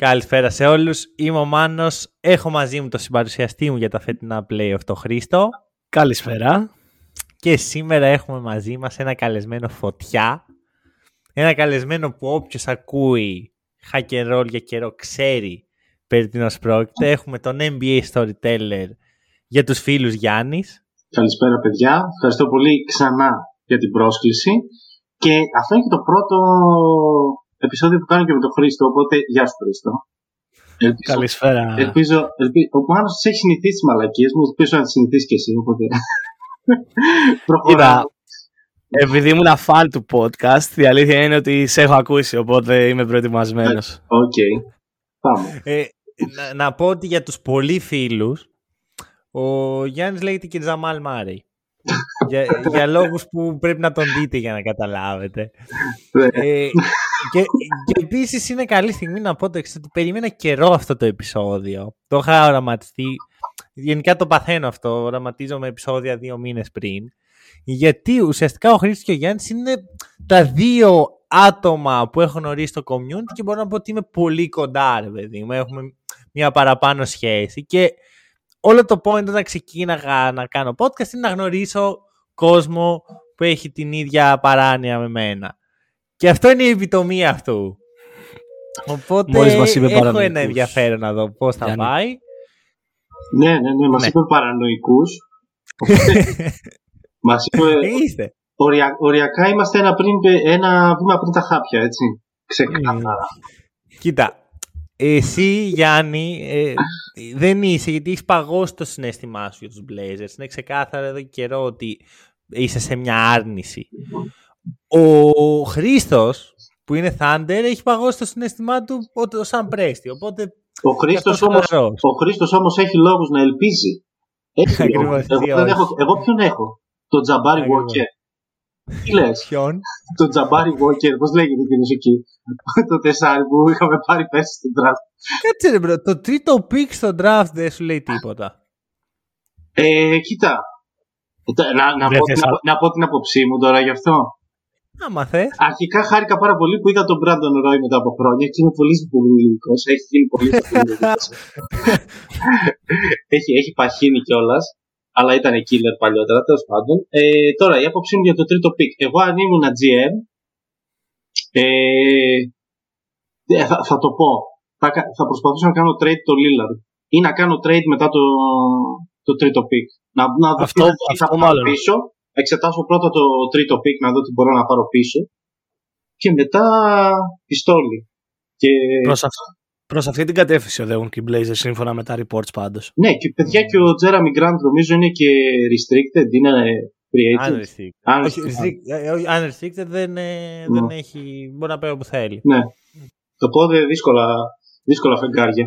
Καλησπέρα σε όλους. Είμαι ο Μάνος. Έχω μαζί μου το συμπαρουσιαστή μου για τα φετινά playoff, το Χρήστο. Καλησπέρα. Και σήμερα έχουμε μαζί μας ένα καλεσμένο φωτιά. Ένα καλεσμένο που όποιος ακούει hack and roll για καιρό ξέρει περί τίνος πρόκειται. Έχουμε τον NBA Storyteller για τους φίλους Γιάννης. Καλησπέρα παιδιά. Ευχαριστώ πολύ ξανά για την πρόσκληση. Και αυτό είναι και το πρώτο επεισόδιο που κάνω και με τον Χρήστο, οπότε γεια σου Χρήστο. Ελπίζω, Καλησπέρα. Ελπίζω, ελπίζω, ο Μάνος της έχει συνηθίσει τις μαλακίες μου, ελπίζω να τις συνηθίσει και εσύ, οπότε προχωράω. Επειδή ήμουν φαν του podcast, η αλήθεια είναι ότι σε έχω ακούσει, οπότε είμαι προετοιμασμένος. Οκ. Οκ. Πάμε. Ε, να, να πω ότι για τους πολύ φίλους, ο Γιάννης λέγεται και Τζαμάλ Μάρεϊ. για, για λόγους που πρέπει να τον δείτε για να καταλάβετε. ε, και, και επίσης είναι καλή στιγμή να πω το εξής: ότι περίμενα καιρό αυτό το επεισόδιο. Το είχα οραματιστεί. Γενικά το παθαίνω αυτό. Οραματίζω με επεισόδια δύο μήνες πριν. Γιατί ουσιαστικά ο Χρήστος και ο Γιάννης είναι τα δύο άτομα που έχω γνωρίσει στο community και μπορώ να πω ότι είμαι πολύ κοντά, ρε παιδί μου. Έχουμε μια παραπάνω σχέση. Και όλο το point όταν ξεκίναγα να κάνω podcast είναι να γνωρίσω κόσμο που έχει την ίδια παράνοια με μένα. Και αυτό είναι η επιτομή αυτού. Οπότε μας είπε έχω ένα ενδιαφέρον να δω πώς θα Γιάννη. πάει. Ναι, ναι, ναι, μας ναι. είπε παρανοϊκούς. μας είπε... Είστε. Ορια, οριακά είμαστε ένα, πριν, ένα βήμα πριν τα χάπια, έτσι. Ξεκάθαρα. Κοίτα, εσύ Γιάννη ε, δεν είσαι γιατί έχεις παγώσει το συνέστημά σου για τους Blazers. Είναι ξεκάθαρο εδώ και καιρό ότι είσαι σε μια άρνηση. Ο Χρήστος που είναι Thunder έχει παγώσει το συνέστημά του σαν πρέστη. Οπότε ο Χρήστος όμω έχει λόγους να ελπίζει. Έχει Ακριβώς, εγώ, δεν έχω, εγώ ποιον έχω, τον Τζαμπάρι Walker. Τι λες, Ποιον; τον Jabari Walker, πώς λέγεται εκείνος εκεί; το τεσάρι που είχαμε πάρει πέσει στον draft. Κάτσε ρε bro, το τρίτο pick στο draft δεν σου λέει τίποτα. Ε, κοίτα. Να, να, πω, να, να πω την άποψή μου τώρα γι' αυτό. Άμα θες. Αρχικά χάρηκα πάρα πολύ που είδα τον Μπράντον Ρόι μετά από χρόνια και είναι πολύ συμπαθητικός. Έχει γίνει πολύ συμπαθητικός. έχει, έχει παχύνει κιόλας. Αλλά ήταν killer παλιότερα, τέλος πάντων. Ε, τώρα, η άποψή μου για το τρίτο pick. Εγώ αν ήμουν GM, ε, ε, θα, θα, το πω. Θα, θα προσπαθούσα να κάνω trade το Lillard ή να κάνω trade μετά το, το τρίτο pick. Να, να δω αυτό, τι θα πάρω πίσω εξετάσω πρώτα το τρίτο pick να δω τι μπορώ να πάρω πίσω και μετά πιστόλι. Και... Προς, αυτό, προς αυτή την κατεύθυνση οδεύουν και οι Blazers σύμφωνα με τα reports πάντως. Ναι και παιδιά και ο Jeremy Grant νομίζω είναι και restricted, είναι creative. Unrestricted. Unrestricted δεν, δεν ναι. έχει, μπορεί να πάει όπου θέλει. Ναι. Το πόδι δύσκολα, δύσκολα φεγγάρια.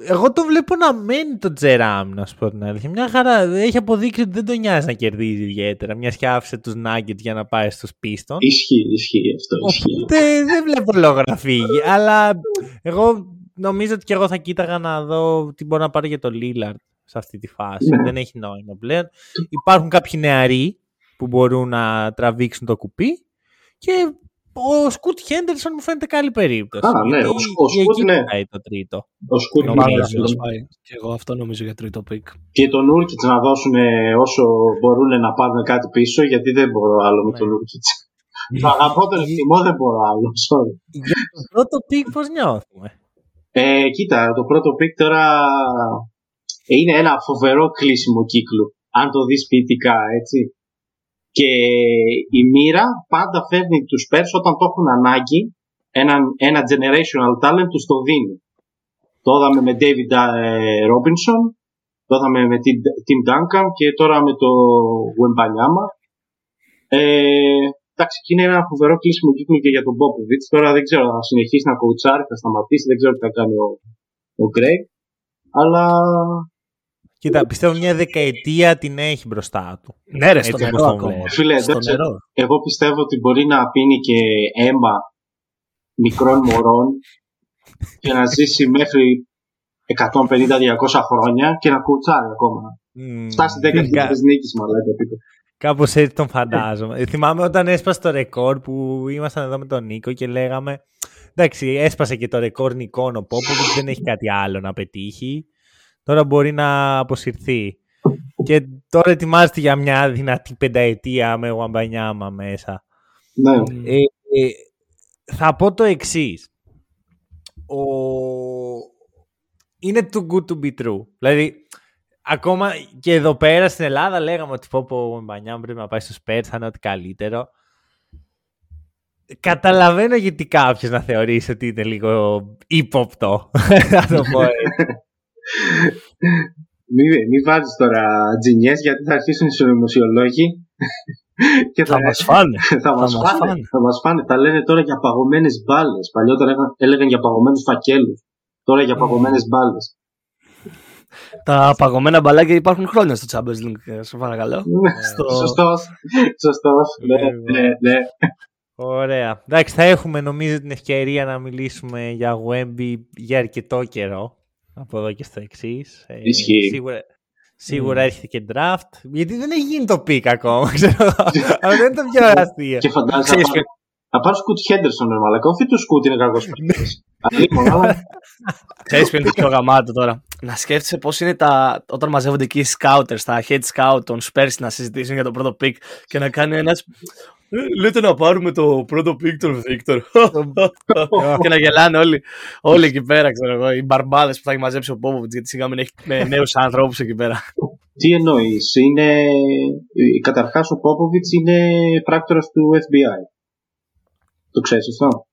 Εγώ το βλέπω να μένει το Τζεράμ, να σου πω την αλήθεια. Μια χαρά. Έχει αποδείξει ότι δεν τον νοιάζει να κερδίζει ιδιαίτερα. Μιας και άφησε τους Nuggets για να πάει στους πίστων. Ισχύει, ισχύει αυτό. Ισχύει. Οπότε δεν βλέπω λόγο να φύγει. Αλλά εγώ νομίζω ότι και εγώ θα κοίταγα να δω τι μπορώ να πάρω για το Lillard σε αυτή τη φάση. Ναι. Δεν έχει νόημα πλέον. Υπάρχουν κάποιοι νεαροί που μπορούν να τραβήξουν το κουπί και ο Σκουτ Χέντερσον μου φαίνεται καλή περίπτωση. Α, ναι, ο, ο Σκουτ ναι. το τρίτο. Ο Σκουτ πάει. Και εγώ αυτό νομίζω για τρίτο pick. Και τον Νούρκιτς να δώσουν όσο μπορούν να πάρουν κάτι πίσω, γιατί δεν μπορώ άλλο με τον Νούρκιτς. Τον αγαπώ τον εκτιμώ, δεν μπορώ άλλο. Sorry. Για το πρώτο pick πώς νιώθουμε; Ε, κοίτα, το πρώτο pick τώρα είναι ένα φοβερό κλείσιμο κύκλου. Αν το δεις ποιητικά, έτσι. Και η μοίρα πάντα φέρνει τους Spurs όταν το έχουν ανάγκη ένα, ένα generational talent τους το δίνει. Το είδαμε με David ε, Robinson, το είδαμε με Tim Duncan και τώρα με το Wembanyama. Ε, εντάξει, και είναι ένα φοβερό κλείσιμο κύκλο και για τον Popovich. Τώρα δεν ξέρω, θα συνεχίσει να κοουτσάρει, θα σταματήσει, δεν ξέρω τι θα κάνει ο, ο Γκρέγκ. Αλλά Κοίτα, πιστεύω μια δεκαετία την έχει μπροστά του. Ναι, ρε, στο νερό ακόμα. Φίλε, στο δεν νερό. εγώ πιστεύω ότι μπορεί να πίνει και αίμα μικρών μωρών και να ζήσει μέχρι 150-200 χρόνια και να κουτσάρει ακόμα. Μμμ. Φτάσει 10.000 Κα- νίκης μαλάκα πείτε. Κάπως έτσι τον φαντάζομαι. Ε, Θυμάμαι όταν έσπασε το ρεκόρ που ήμασταν εδώ με τον Νίκο και λέγαμε εντάξει έσπασε και το ρεκόρ νικών ο Πόποβιτς δεν έχει κάτι άλλο να πετύχει. Τώρα μπορεί να αποσυρθεί. Και τώρα ετοιμάζεται για μια δυνατή πενταετία με Βαμπανιάμα μέσα. Ναι. Ε, ε, θα πω το εξής. Ο... Είναι too good to be true. Δηλαδή, ακόμα και εδώ πέρα στην Ελλάδα λέγαμε ότι πω πω ο Μπανιάμ πρέπει να πάει στο Σπέρ, θα είναι ό,τι καλύτερο. Καταλαβαίνω γιατί κάποιος να θεωρήσει ότι είναι λίγο ύποπτο. Θα το πω έτσι. Μην μη βάζεις τώρα τζινιές γιατί θα αρχίσουν οι συνωμοσιολόγοι και Θα μας φάνε. θα, μας θα μας φάνε, φάνε. θα μας φάνε. Τα λένε τώρα για παγωμένες μπάλες. Παλιότερα έλεγαν- έλεγαν για παγωμένους φακέλους. Τώρα για παγωμένες μπάλες. Τα παγωμένα μπαλάκια υπάρχουν χρόνια στο Champions League, ε, σε παρακαλώ. Στο- Σωστός. Σωστός. Ναι, Λοιπόν. ναι, ναι. Ωραία. Εντάξει, θα έχουμε νομίζω την ευκαιρία να μιλήσουμε για Wemby για αρκετό καιρό. Από εδώ και στο εξής. Ισχύει. σίγουρα σίγουρα έρχεται και draft. Γιατί δεν έχει γίνει το pick ακόμα, ξέρω εγώ. Αλλά δεν είναι το πιο αστείο. Και φαντάζεσαι Ξέρεις να πάρει- να πάρει Σκουτ Χέντερσον, ρε μαλακά. Όχι του Σκουτ είναι κακός παίκτης. Λοιπόν, αλλά Ξέρεις ποιο είναι το πιο γαμάτο τώρα. Να σκέφτεσαι πώς είναι τα, όταν μαζεύονται εκεί οι scouters, τα head scout των Spurs να συζητήσουν για το πρώτο pick και να κάνει ένας «Ε, Λέτε να πάρουμε το πρώτο pick τον Victor. και να γελάνε όλοι, όλοι εκεί πέρα, ξέρω εγώ. Οι μπαρμπάδες που θα έχει μαζέψει ο Πόποβιτς, γιατί σιγά μην έχει με νέους ανθρώπους εκεί πέρα. τι εννοείς. Είναι... ε, Καταρχάς ο Πόποβιτς είναι πράκτορας του FBI. Το ξέρεις αυτό;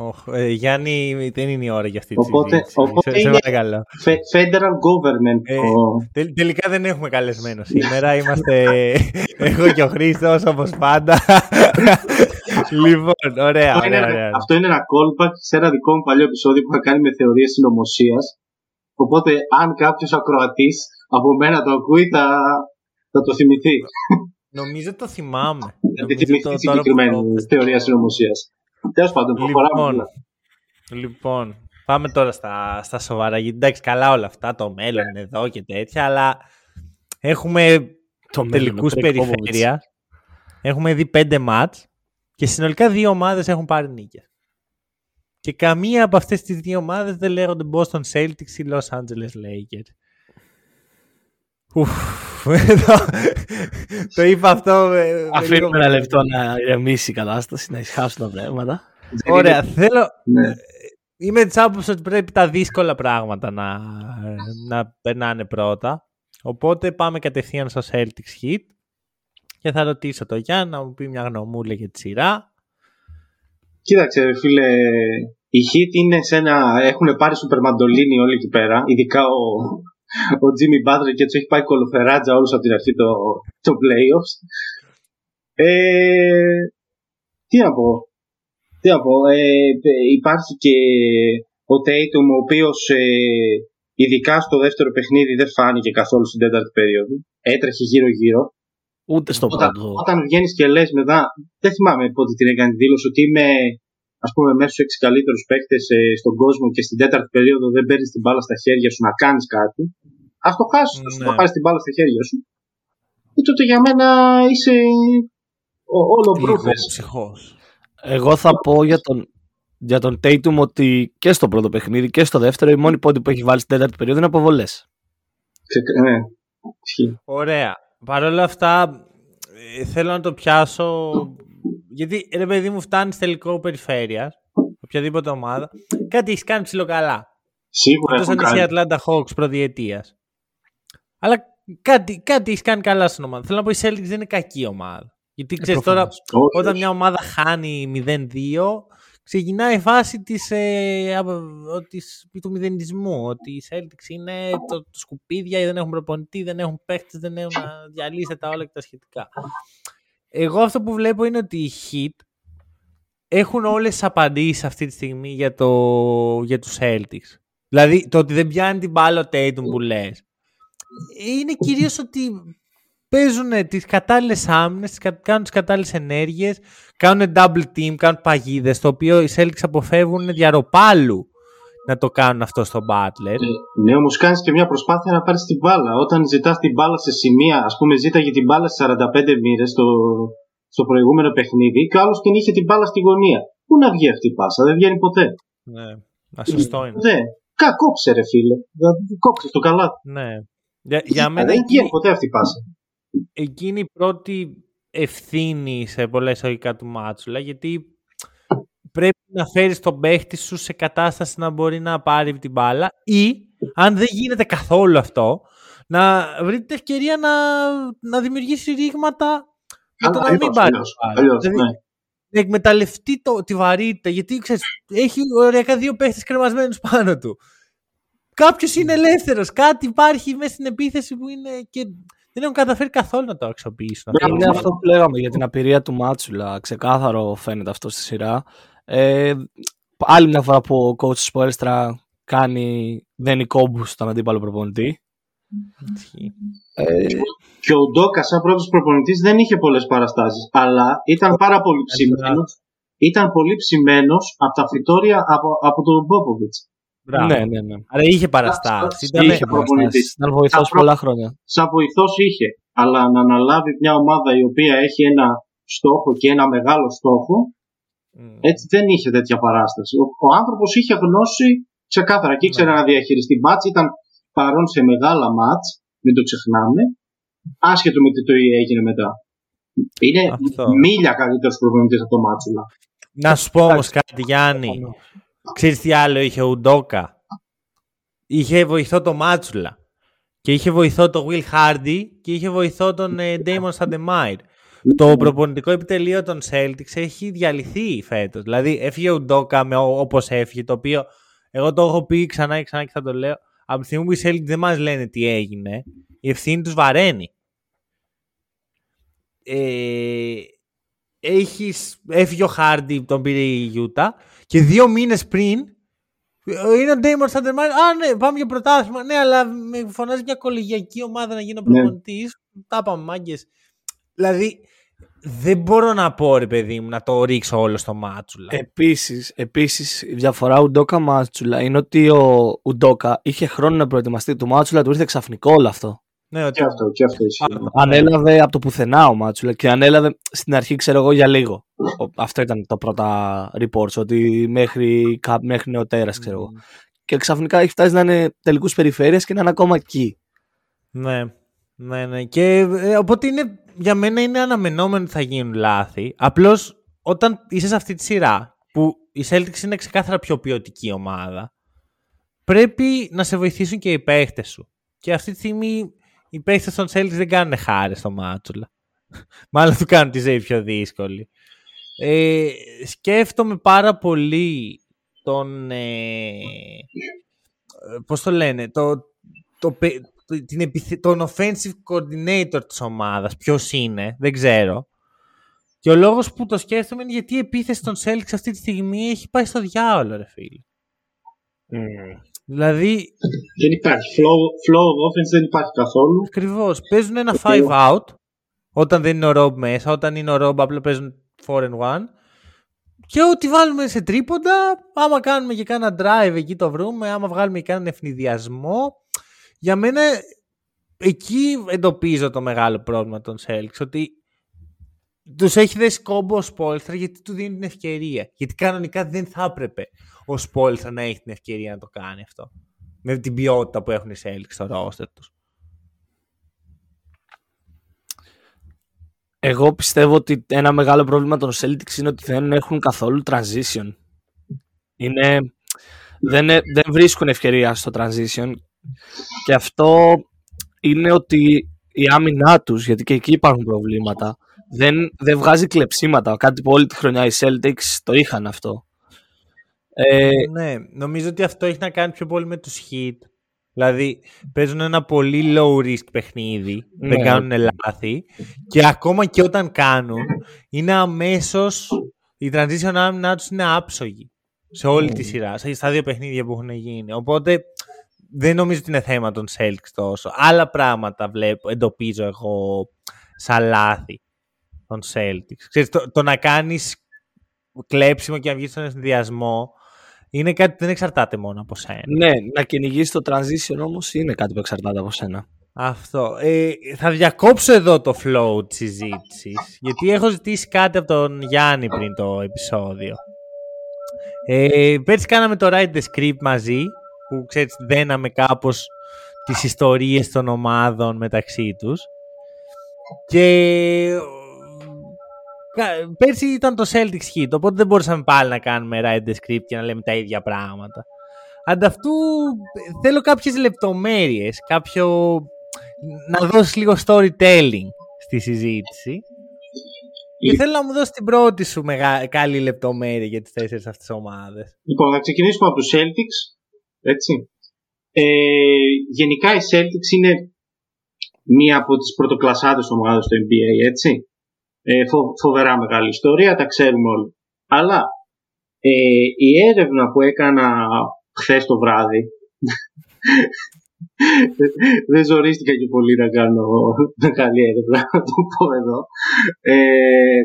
Οχ, ε, Γιάννη, δεν είναι η ώρα για αυτή τη Οπότε- συζήτηση. οπότε σε, σε είναι- παρακαλώ. Fe- Federal Government. Ε, ο- Τελ- τελικά δεν έχουμε καλεσμένο σήμερα. Είμαστε εγώ και ο Χρήστος όπως πάντα. λοιπόν, ωραία, Αυτό είναι, ωραία, ένα- ωραία. αυτό είναι ένα callback σε ένα δικό μου παλιό επεισόδιο που είχα κάνει με θεωρίες συνωμοσίας. Οπότε, αν κάποιος ακροατής από μένα το ακούει, θα, θα το θυμηθεί. Νομίζω το θυμάμαι. Θα τη Νομίζω θυμηθεί το- τη τώρα που συγκεκριμένη το πες. θεωρία συνωμοσίας. Τέλος πάντων, προχωράμε. Λοιπόν, λοιπόν, πάμε τώρα στα, στα σοβαρά. Γιατί εντάξει, καλά όλα αυτά, το μέλλον είναι εδώ και τέτοια, αλλά έχουμε Το τελικούς μέλλον, ο Greg περιφέρεια. Έχουμε δει πέντε μάτς και συνολικά δύο ομάδες έχουν πάρει νίκες. Και καμία από αυτές τις δύο ομάδες δεν λέγονται Boston Celtics ή Los Angeles Lakers. Ουφ, το, το είπα αυτό με, με λίγο- Αφήνουμε ένα λεπτό να ηρεμήσει η κατάσταση, να ησυχάσουν τα πράγματα. Δεν Ωραία, είναι- θέλω, Ναι. είμαι της άποψης ότι πρέπει τα δύσκολα πράγματα να, να περνάνε πρώτα. Οπότε πάμε κατευθείαν στο Celtics Heat και θα ρωτήσω τον Γιάννη να μου πει μια γνωμούλα για τη σειρά. Κοίταξε, ρε φίλε, οι Heat είναι σε ένα. έχουν πάρει σούπερ μαντολίνι όλοι εκεί πέρα. Ειδικά ο, ο Jimmy Butler και του έχει πάει κολοφεράτζα όλους από την αρχή το, το playoffs. Ε, τι να πω. Τι να πω. Ε, ε, υπάρχει και ο Tatum ο οποίος ειδικά στο δεύτερο παιχνίδι δεν φάνηκε καθόλου στην τέταρτη περίοδο. Έτρεχε γύρω-γύρω. Ούτε στο Όταν, πρώτο. όταν βγαίνεις και λες μετά, δεν θυμάμαι πότε την έκανε τη δήλωση ότι είμαι ας πούμε μέσα στου έξι καλύτερους παίκτες στον κόσμο και στην τέταρτη περίοδο δεν παίρνεις την μπάλα στα χέρια σου να κάνεις κάτι. Α το χάσεις Ναι. να πάρει την μπάλα στα χέρια σου. Και τότε για μένα είσαι ο- όλο Λίγο μπρούφε. ψυχός. Εγώ θα πω για τον, για τον Tatum ότι και στο πρώτο παιχνίδι και στο δεύτερο η μόνη πόντι που έχει βάλει στην τέταρτη περίοδο είναι αποβολές. Ναι, ισχύει. Ωραία. Παρ' όλα αυτά ε, θέλω να το πιάσω γιατί ρε παιδί μου φτάνεις τελικό περιφέρεια οποιαδήποτε ομάδα κάτι έχεις κάνει ψηλοκαλά. Σίγουρα Εκτός έχουν αν είσαι η κάνει. Atlanta Hawks προδιετία. Αλλά κάτι, κάτι έχεις κάνει καλά στην ομάδα. Θέλω να πω η Celtics δεν είναι κακή ομάδα. Γιατί ξέρεις τώρα, Όχι, όταν όχι. μια ομάδα χάνει 0-2, ξεκινάει η φάση της, ε, απο- της, του μηδενισμού. Ότι οι Celtics είναι το, το σκουπίδια, δεν έχουν προπονητή, δεν έχουν παίχτες, δεν έχουν να διαλύσει τα όλα και τα σχετικά. Εγώ αυτό που βλέπω είναι ότι οι Heat έχουν όλες τις απαντήσεις αυτή τη στιγμή για, το, για τους Celtics. Δηλαδή το ότι δεν πιάνει την μπάλα ο Tatum που λες. Είναι κυρίως ότι παίζουν τις κατάλληλες άμυνες, κάνουν τις κατάλληλες ενέργειες, κάνουν double team, κάνουν παγίδες, το οποίο οι Celtics αποφεύγουν διαρροπάλου να το κάνουν αυτό στον Butler. Ε, ναι, όμως κάνεις και μια προσπάθεια να πάρεις την μπάλα. Όταν ζητάς την μπάλα σε σημεία, ας πούμε, ζήταγε την μπάλα σε 45 μοίρες στο, στο προηγούμενο παιχνίδι και ο άλλος την είχε την μπάλα στη γωνία. Πού να βγει αυτή η πάσα, δεν βγαίνει ποτέ. Ναι, σωστό είναι. Ναι, Κα, κόψε ρε φίλε. Κόψε το καλά. Ναι. Για, για μένα δεν βγαίνει ποτέ αυτή η πάσα. Εκείνη η πρώτη ευθύνη σε πολλά εισαγωγικά του Μάτσουλα, γιατί πρέπει να φέρεις τον παίχτη σου σε κατάσταση να μπορεί να πάρει την μπάλα ή αν δεν γίνεται καθόλου αυτό να βρει την ευκαιρία να, να δημιουργήσει ρήγματα για το να μην πάρει δηλαδή, ναι. Να εκμεταλλευτεί το, τη βαρύτητα γιατί ξέρεις, έχει ωριακά δύο παίχτες κρεμασμένους πάνω του. Κάποιος είναι ελεύθερος. Κάτι υπάρχει μέσα στην επίθεση που είναι και δεν έχουν καταφέρει καθόλου να το αξιοποιήσουν. Είναι αυτό που λέγαμε για την απειρία του Μάτσουλα. Ξεκάθαρο φαίνεται αυτό στη σειρά. Ε, άλλη μια φορά που ο coach Σπόρεστρα κάνει δένει κόμπους στον αντίπαλο προπονητή. Ε, και ο Ντόκα, σαν πρώτος προπονητής, δεν είχε πολλές παραστάσεις, αλλά ήταν πάρα πολύ ψημένος. Ήταν πολύ ψημένος από τα φυτόρια από, από τον Μπόποβιτς. Ναι, ναι, ναι. Άρα είχε παραστάσεις. Ήταν είχε προπονητής. Ήταν βοηθός πολλά χρόνια. Σαν βοηθός είχε. Αλλά να αναλάβει μια ομάδα η οποία έχει ένα στόχο και ένα μεγάλο στόχο, Mm. Έτσι δεν είχε τέτοια παράσταση. Ο, ο άνθρωπος είχε γνώση ξεκάθαρα και ήξερε mm. να διαχειριστεί μάτς, ήταν παρόν σε μεγάλα μάτς, μην το ξεχνάμε, άσχετο με τι το έγινε μετά. Είναι Αυτό. μίλια καλύτερος προπονητής από το Μάτσουλα. Να σου πω όμως κάτι, Γιάννη. Ξέρεις τι άλλο είχε ο Ουντόκα. Είχε βοηθό το Μάτσουλα. Και είχε βοηθό το Will Hardy και είχε βοηθό τον ε, Damon Sandemire. Το προπονητικό επιτελείο των Celtics έχει διαλυθεί φέτος. Δηλαδή έφυγε ο Ντόκα με όπως έφυγε, το οποίο εγώ το έχω πει ξανά και ξανά και θα το λέω. Από τη στιγμή που οι Celtics δεν μας λένε τι έγινε, η ευθύνη τους βαραίνει. Ε, έχεις, έφυγε ο Χάρντι, τον πήρε η Γιούτα και δύο μήνες πριν είναι ο Ντέιμον Σαντερμάρ. Α, ναι, πάμε για πρωτάθλημα. Ναι, αλλά με φωνάζει μια κολεγιακή ομάδα να γίνω ναι. προπονητής. Ναι. Τα είπαμε, μάγκες. Δηλαδή, δεν μπορώ να πω ρε παιδί μου να το ρίξω όλο στο Μάτσουλα. Επίσης, επίσης η διαφορά Ουντόκα Μάτσουλα είναι ότι ο Ουντόκα είχε χρόνο να προετοιμαστεί. Του Μάτσουλα του ήρθε ξαφνικό όλο αυτό. Ναι, ότι... Και αυτό, και αυτό Ανέλαβε από το πουθενά ο Μάτσουλα και ανέλαβε στην αρχή, ξέρω εγώ, για λίγο. Αυτό ήταν τα πρώτα reports, ότι μέχρι, μέχρι νεοτέρας, ξέρω εγώ. Και ξαφνικά έχει φτάσει να είναι τελικούς περιφέρειες και να είναι ακόμα εκεί. Ναι, ναι, ναι. Και ε, οπότε είναι για μένα είναι αναμενόμενο ότι θα γίνουν λάθη. Απλώς όταν είσαι σε αυτή τη σειρά, που η Celtics είναι ξεκάθαρα πιο ποιοτική ομάδα, πρέπει να σε βοηθήσουν και οι παίχτες σου. Και αυτή τη στιγμή οι παίχτες των Celtics δεν κάνουν χάρη στο Μάτσουλα. Μάλλον του κάνουν τη ζωή πιο δύσκολη. Ε, σκέφτομαι πάρα πολύ τον. Ε, πώς το λένε, το, το, την τον offensive coordinator της ομάδας. Ποιος είναι, δεν ξέρω. Και ο λόγος που το σκέφτομαι είναι γιατί η επίθεση των Celtics αυτή τη στιγμή έχει πάει στο διάολο, ρε φίλε. Mm. Δηλαδή... Δεν υπάρχει. Flow, flow of offense δεν υπάρχει καθόλου. Ακριβώς. Παίζουν ένα 5 out όταν δεν είναι ο Rob μέσα. Όταν είναι ο Rob απλά παίζουν 4 and 1. Και ό,τι βάλουμε σε τρίποντα, άμα κάνουμε και κάνα drive εκεί το βρούμε, άμα βγάλουμε και έναν ευνηδιασμό, για μένα εκεί εντοπίζω το μεγάλο πρόβλημα των Celtics, ότι τους έχει δέσει κόμπο ο Σπόλστρα γιατί του δίνει την ευκαιρία. Γιατί κανονικά δεν θα έπρεπε ο Σπόλστρα να έχει την ευκαιρία να το κάνει αυτό. Με την ποιότητα που έχουν οι Celtics στο ρόστερ τους. Εγώ πιστεύω ότι ένα μεγάλο πρόβλημα των Celtics είναι ότι δεν έχουν καθόλου transition. Είναι, δεν, δεν βρίσκουν ευκαιρία στο transition και αυτό είναι ότι η άμυνά τους, γιατί και εκεί υπάρχουν προβλήματα, δεν, δεν βγάζει κλεψίματα. Κάτι που όλη τη χρονιά οι Celtics το είχαν αυτό. Ε, ναι, νομίζω ότι αυτό έχει να κάνει πιο πολύ με τους hit. Δηλαδή παίζουν ένα πολύ low risk παιχνίδι, δεν ναι. κάνουν λάθη και ακόμα και όταν κάνουν είναι αμέσως η transition άμυνά τους είναι άψογη. σε όλη τη σειρά, στα δύο παιχνίδια που έχουν γίνει. Οπότε δεν νομίζω ότι είναι θέμα των Celtics τόσο. Άλλα πράγματα βλέπω, εντοπίζω εγώ σαν λάθη των Celtics. Ξέρεις, το, το να κάνεις κλέψιμο και να βγεις στον συνδυασμό είναι κάτι που δεν εξαρτάται μόνο από σένα. Ναι, να κυνηγήσει το transition όμως είναι κάτι που εξαρτάται από σένα. Αυτό. Ε, θα διακόψω εδώ το flow της συζήτησης, γιατί έχω ζητήσει κάτι από τον Γιάννη πριν το επεισόδιο. Ε, πέρσι κάναμε το Write the Script μαζί, που ξέρεις δέναμε κάπως τις ιστορίες των ομάδων μεταξύ τους. Και πέρσι ήταν το Celtics Hit, οπότε δεν μπορούσαμε πάλι να κάνουμε Write the Script και να λέμε τα ίδια πράγματα. Ανταυτού θέλω κάποιες λεπτομέρειες, κάποιο να δώσεις λίγο storytelling στη συζήτηση. Και θέλω να μου δώσεις την πρώτη σου μεγάλη λεπτομέρεια για τις τέσσερις αυτές ομάδες. Λοιπόν, θα ξεκινήσουμε από τους Celtics. Έτσι. Ε, γενικά οι Celtics είναι μία από τις πρωτοκλασσάτες ομάδες του NBA, έτσι. Ε, φο, φοβερά μεγάλη ιστορία, τα ξέρουμε όλοι. Αλλά ε, η έρευνα που έκανα χθες το βράδυ δεν ζορίστηκα και πολύ να κάνω καλή έρευνα, να το πω εδώ. Ε,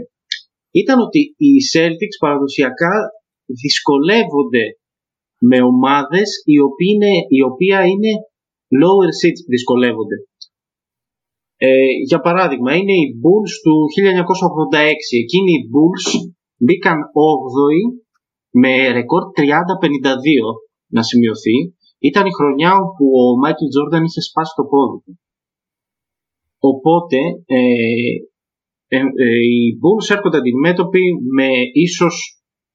ήταν ότι οι Celtics παραδοσιακά δυσκολεύονται με ομάδες οι, είναι, οι οποία είναι lower seats δυσκολεύονται. Ε, για παράδειγμα, είναι οι Bulls του 1986. Εκείνοι οι Bulls μπήκαν 8η με ρεκόρ 30-52 να σημειωθεί ήταν η χρονιά όπου ο Μάικλ Τζόρνταν είχε σπάσει το πόδι του. Οπότε ε, ε, ε, οι Bulls έρχονται αντιμέτωποι με ίσως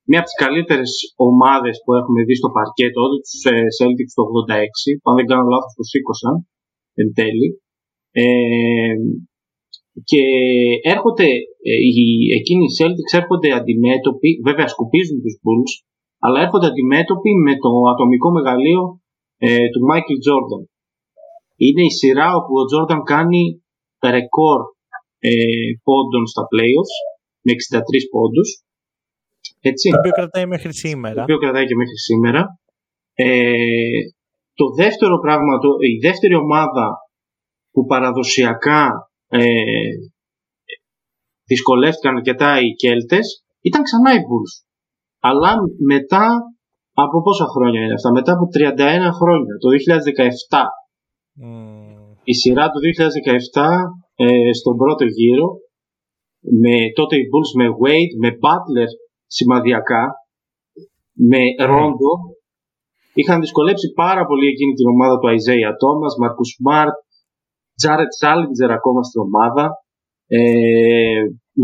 μία από τις καλύτερες ομάδες που έχουμε δει στο παρκέτο, τους ε, Celtics το 86, που αν δεν κάνω λάθος το σήκωσαν εν τέλει. Ε, και έρχονται, ε, οι, εκείνοι οι Celtics έρχονται αντιμέτωποι, βέβαια σκουπίζουν τους Bulls, αλλά έρχονται αντιμέτωποι με το ατομικό μεγαλείο ε, του Μάικλ Τζόρνταν. Είναι η σειρά όπου ο Τζόρνταν κάνει ρεκόρ ε, πόντων στα playoffs με 63 πόντους. Έτσι. Το οποίο κρατάει μέχρι σήμερα. Το οποίο κρατάει και μέχρι σήμερα. Ε, το δεύτερο πράγμα, το, η δεύτερη ομάδα που παραδοσιακά ε, δυσκολεύτηκαν αρκετά οι Κέλτες ήταν ξανά οι Bulls. Αλλά μετά από πόσα χρόνια είναι αυτά, μετά από 31 χρόνια, το 2017. Η σειρά του 2017 ε, στον πρώτο γύρο, με τότε οι Bulls με Wade, με Butler σημαδιακά, με Rondo, είχαν δυσκολέψει πάρα πολύ εκείνη την ομάδα του Isaiah Thomas, Marcus Smart, Jared Salinger ακόμα στην ομάδα. Ε,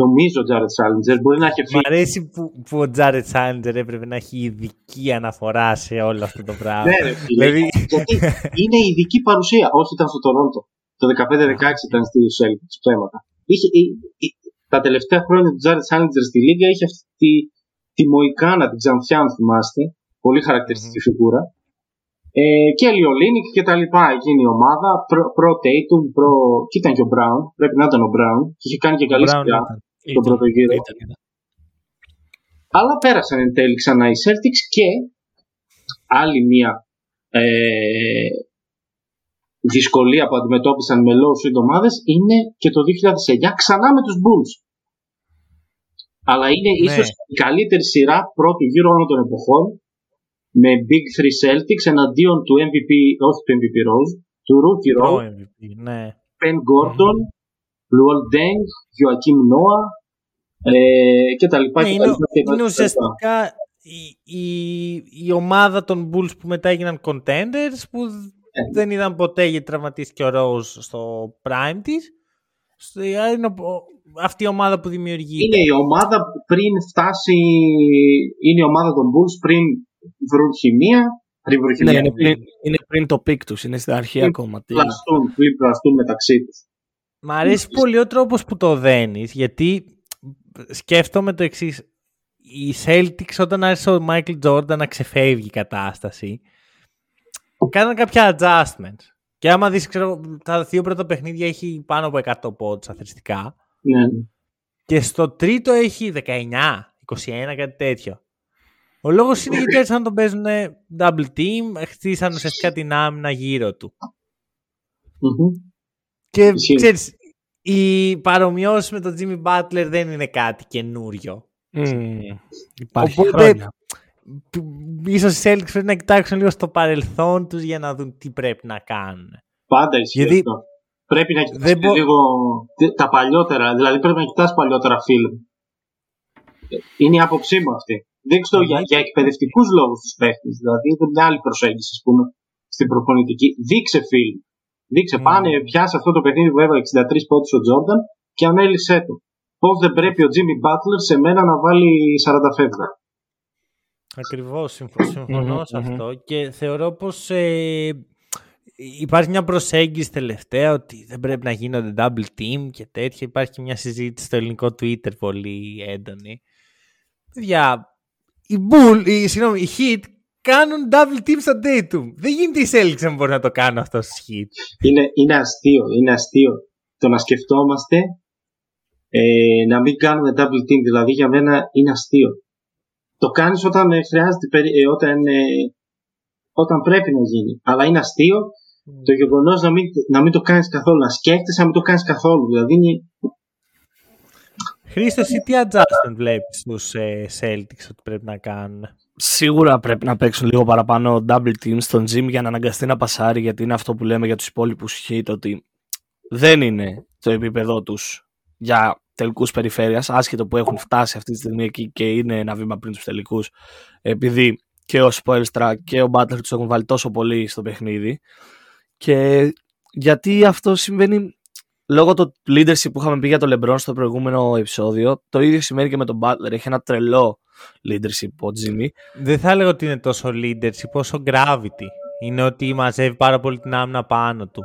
νομίζω ο Τζάρετ Σάλιντζερ μπορεί να έχει φύγει. Μ' αρέσει που, που ο Τζάρετ Σάλιντζερ έπρεπε να έχει ειδική αναφορά σε όλο αυτό το πράγμα. ναι, δηλαδή... γιατί είναι ειδική παρουσία. Όχι, ήταν στο Τωρόντο. Το 15-16 ήταν στους Celtics ψέματα. Είχε, τα τελευταία χρόνια του Τζάρετ Σάλιντζερ στη Λίγκα είχε αυτή τη, τη μοϊκάνα, την ξανθιά, αν θυμάστε. Πολύ χαρακτηριστική mm-hmm. φιγούρα. Ε, και Ολίνικ και τα λοιπά εκείνη η ομάδα. Προ Tatum, προ... και ήταν και ο Μπράουν. Πρέπει να ήταν ο Μπράουν. Και είχε κάνει και καλή σειρά τον πρώτο γύρο. Αλλά πέρασαν εν τέλει ξανά οι Celtics και άλλη μία ε, δυσκολία που αντιμετώπισαν με low seed ομάδες είναι και το 2009 ξανά με τους Bulls. Αλλά είναι ναι. ίσως η καλύτερη σειρά πρώτου γύρω όλων των εποχών με Big 3 Celtics εναντίον του MVP, όχι του MVP Rose, του Rookie Rose, MVP, ναι. Ben Gordon, Luol Deng, Joaquim Noah ε, και τα λοιπά. Ναι, είναι, είναι ουσιαστικά η, η, η, ομάδα των Bulls που μετά έγιναν contenders που ε. δεν είδαν ποτέ γιατί τραυματίστηκε ο Rose στο prime της. Είναι αυτή η ομάδα που δημιουργεί. Είναι η ομάδα πριν φτάσει, είναι η ομάδα των Bulls πριν βρουν χημεία, πριν βρουν χημεία. Ναι, είναι, πριν, είναι πριν το peak τους, είναι στην αρχή πριν ακόμα. Πλαστούν, πριν πλαστούν μεταξύ τους. Μ' αρέσει πολύ ο τρόπος που το δένεις, γιατί σκέφτομαι το εξής. Οι Celtics όταν άρχισε ο Michael Jordan να ξεφεύγει η κατάσταση, κάναν κάποια adjustments. Και άμα δεις, ξέρω, τα δύο πρώτα παιχνίδια έχει πάνω από 100 πόντους αθρηστικά. Ναι. Και στο τρίτο έχει 19, 21, κάτι τέτοιο. Ο λόγος είναι γιατί έτσι να τον παίζουν double team, χτίσαν ουσιαστικά την άμυνα γύρω του. Και ξέρεις, η παρομοιώση με τον Jimmy Butler δεν είναι κάτι καινούριο. Mm, υπάρχει Οπότε, χρόνια. ίσως οι Celtics πρέπει να κοιτάξουν λίγο στο παρελθόν τους για να δουν τι πρέπει να κάνουν. Πάντα ισχύει Γιατί... αυτό. Πρέπει να κοιτάξουν μπο... λίγο τα παλιότερα, δηλαδή πρέπει να κοιτάς παλιότερα φιλμ. Είναι η άποψή μου αυτή. Δείξτε το για, για εκπαιδευτικούς λόγους τους παίχτες. Δηλαδή είναι μια άλλη προσέγγιση, ας πούμε, στην προπονητική. Δείξε φιλμ. Δείξε, mm. πάνε, πιάσε αυτό το παιχνίδι που έβαλε 63 πόντους ο Τζόρνταν και ανέλησε το. Πώς δεν πρέπει ο Τζίμι Μπάτλερ σε μένα να βάλει 40 φεύγα. Ακριβώς, συμφωνώ σε αυτό και θεωρώ πως ε, υπάρχει μια προσέγγιση τελευταία ότι δεν πρέπει να γίνονται double team και τέτοια. Υπάρχει και μια συζήτηση στο ελληνικό Twitter πολύ έντονη. Παιδιά, οι Bull, οι, συγγνώμη, οι Heat κάνουν double team στο Tatum. Δεν γίνεται η Celtics να μπορεί να το κάνω αυτό στο Heat. Είναι, είναι αστείο, είναι αστείο το να σκεφτόμαστε ε, να μην κάνουμε double team. Δηλαδή για μένα είναι αστείο. Το κάνεις όταν ε, χρειάζεται, ε, όταν, ε, όταν πρέπει να γίνει. Αλλά είναι αστείο το γεγονός να μην, να μην το κάνεις καθόλου. Να σκέφτεσαι να μην το κάνεις καθόλου. Δηλαδή είναι, Χρήστο, ή τι adjustment βλέπεις στους ε, Celtics ότι πρέπει να κάνουν; Σίγουρα πρέπει να παίξουν λίγο παραπάνω double team στον gym για να αναγκαστεί να πασάρει γιατί είναι αυτό που λέμε για τους υπόλοιπους hit ότι δεν είναι το επίπεδο τους για τελικούς περιφέρειας άσχετο που έχουν φτάσει αυτή τη στιγμή εκεί και είναι ένα βήμα πριν τους τελικούς επειδή και ο Spoelstra και ο Butler τους έχουν βάλει τόσο πολύ στο παιχνίδι και γιατί αυτό συμβαίνει λόγω του leadership που είχαμε πει για τον LeBron στο προηγούμενο επεισόδιο, το ίδιο σημαίνει και με τον Butler. Έχει ένα τρελό leadership ο Jimmy. Δεν θα έλεγα ότι είναι τόσο leadership όσο gravity. Είναι ότι μαζεύει πάρα πολύ την άμυνα πάνω του.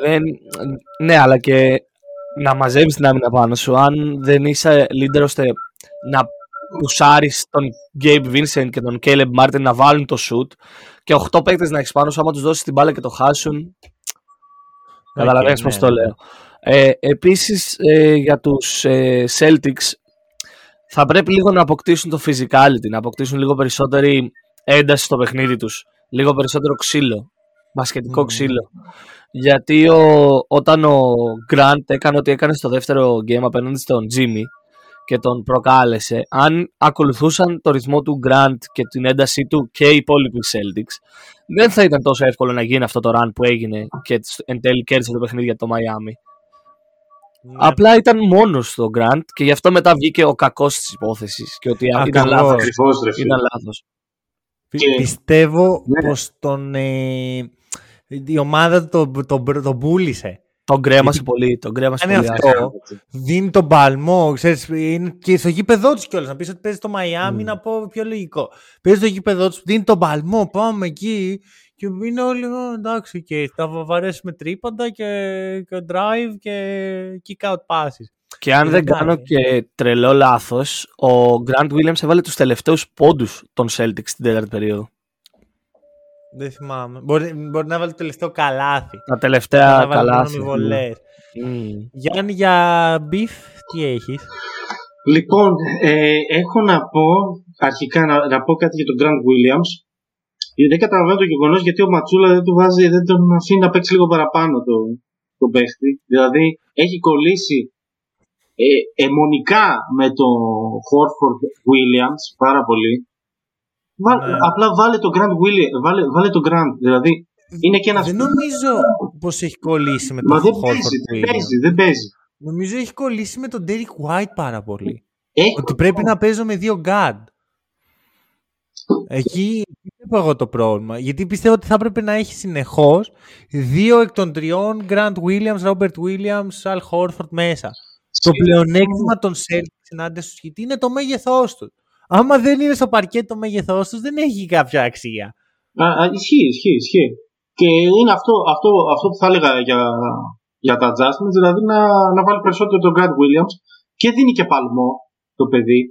Δεν... Ναι, αλλά και να μαζεύεις την άμυνα πάνω σου. Αν δεν είσαι leader ώστε να πουσάρεις τον Gabe Vincent και τον Caleb Martin να βάλουν το shoot και 8 παίκτες να έχεις πάνω σου, άμα τους δώσεις την μπάλα και το χάσουν, Καταλαβαίνεις okay, πώς ναι, το ναι. λέω. Ε, επίσης ε, για τους ε, Celtics θα πρέπει λίγο να αποκτήσουν το physicality, να αποκτήσουν λίγο περισσότερη ένταση στο παιχνίδι τους. Λίγο περισσότερο ξύλο, μπασκετικό ξύλο. Γιατί ο, όταν ο Grant έκανε ό,τι έκανε στο δεύτερο game απέναντι στον Jimmy και τον προκάλεσε, αν ακολουθούσαν το ρυθμό του Grant και την έντασή του και οι υπόλοιποι Celtics, δεν θα ήταν τόσο εύκολο να γίνει αυτό το run που έγινε και εν τέλει κέρδισε το παιχνίδι για το Miami. Ναι. Απλά ήταν μόνος στο Grant και γι' αυτό μετά βγήκε ο κακός της υπόθεσης και ότι ήταν λάθος. Ήταν λάθος. Πιστεύω ναι. πως τον, ε, η ομάδα τον, τον, τον πούλησε. Τον κρέμασε πολύ. Τον κρέμασε πολύ. αυτό. Δίνει τον παλμό. Ξέρεις, είναι και στο γήπεδό τους κιόλας. Να πεις ότι παίζει το Μαϊάμι, mm. να πω πιο λογικό. Παίζει στο γήπεδό τους, δίνει τον παλμό. Πάμε εκεί. Και είναι όλοι εντάξει. Και θα βαρέσουμε τρίποντα και, και drive και kick out passes. Και αν δεν κάνω και τρελό λάθος, ο Grant Williams έβαλε τους τελευταίους πόντους των Celtics στην τέταρτη περίοδο. Δεν θυμάμαι. Μπορεί, μπορεί να βάλει το τελευταίο καλάθι. Τα τελευταία καλάθι. Ναι. Mm. Γιάννη, για beef, τι έχεις; Λοιπόν, ε, έχω να πω αρχικά να, να πω κάτι για τον Grant Williams. Δεν καταλαβαίνω το γεγονός γιατί ο Ματσούλα δεν, του βάζει, δεν τον αφήνει να παίξει λίγο παραπάνω το, το παίχτη. Δηλαδή έχει κολλήσει ε, αιμονικά με τον Χόρφορντ Williams πάρα πολύ. Ναι. Απλά βάλε το Grand William, βάλε, βάλε το Grand. Δηλαδή είναι και ένας. Δεν νομίζω πως έχει κολλήσει με τον δεν παίζει, δεν παίζει, δεν παίζει. Νομίζω έχει κολλήσει με τον Derek White πάρα πολύ. Ότι πρέπει να παίζω με δύο guard. Εκεί βλέπω εγώ το πρόβλημα. Γιατί πιστεύω ότι θα έπρεπε να έχει συνεχώς δύο εκ των τριών Grant Williams, Robert Williams, Al Horford μέσα. Το πλεονέκτημα των Celtics ενάντια στους είναι το μέγεθός τους άμα δεν είναι στο παρκέ το μέγεθός τους, δεν έχει κάποια αξία. Α, α, ισχύει, ισχύει, ισχύει. Και είναι αυτό, αυτό, αυτό που θα έλεγα για, για τα adjustments, δηλαδή να, να βάλει περισσότερο τον Grant Williams και δίνει και παλμό το παιδί.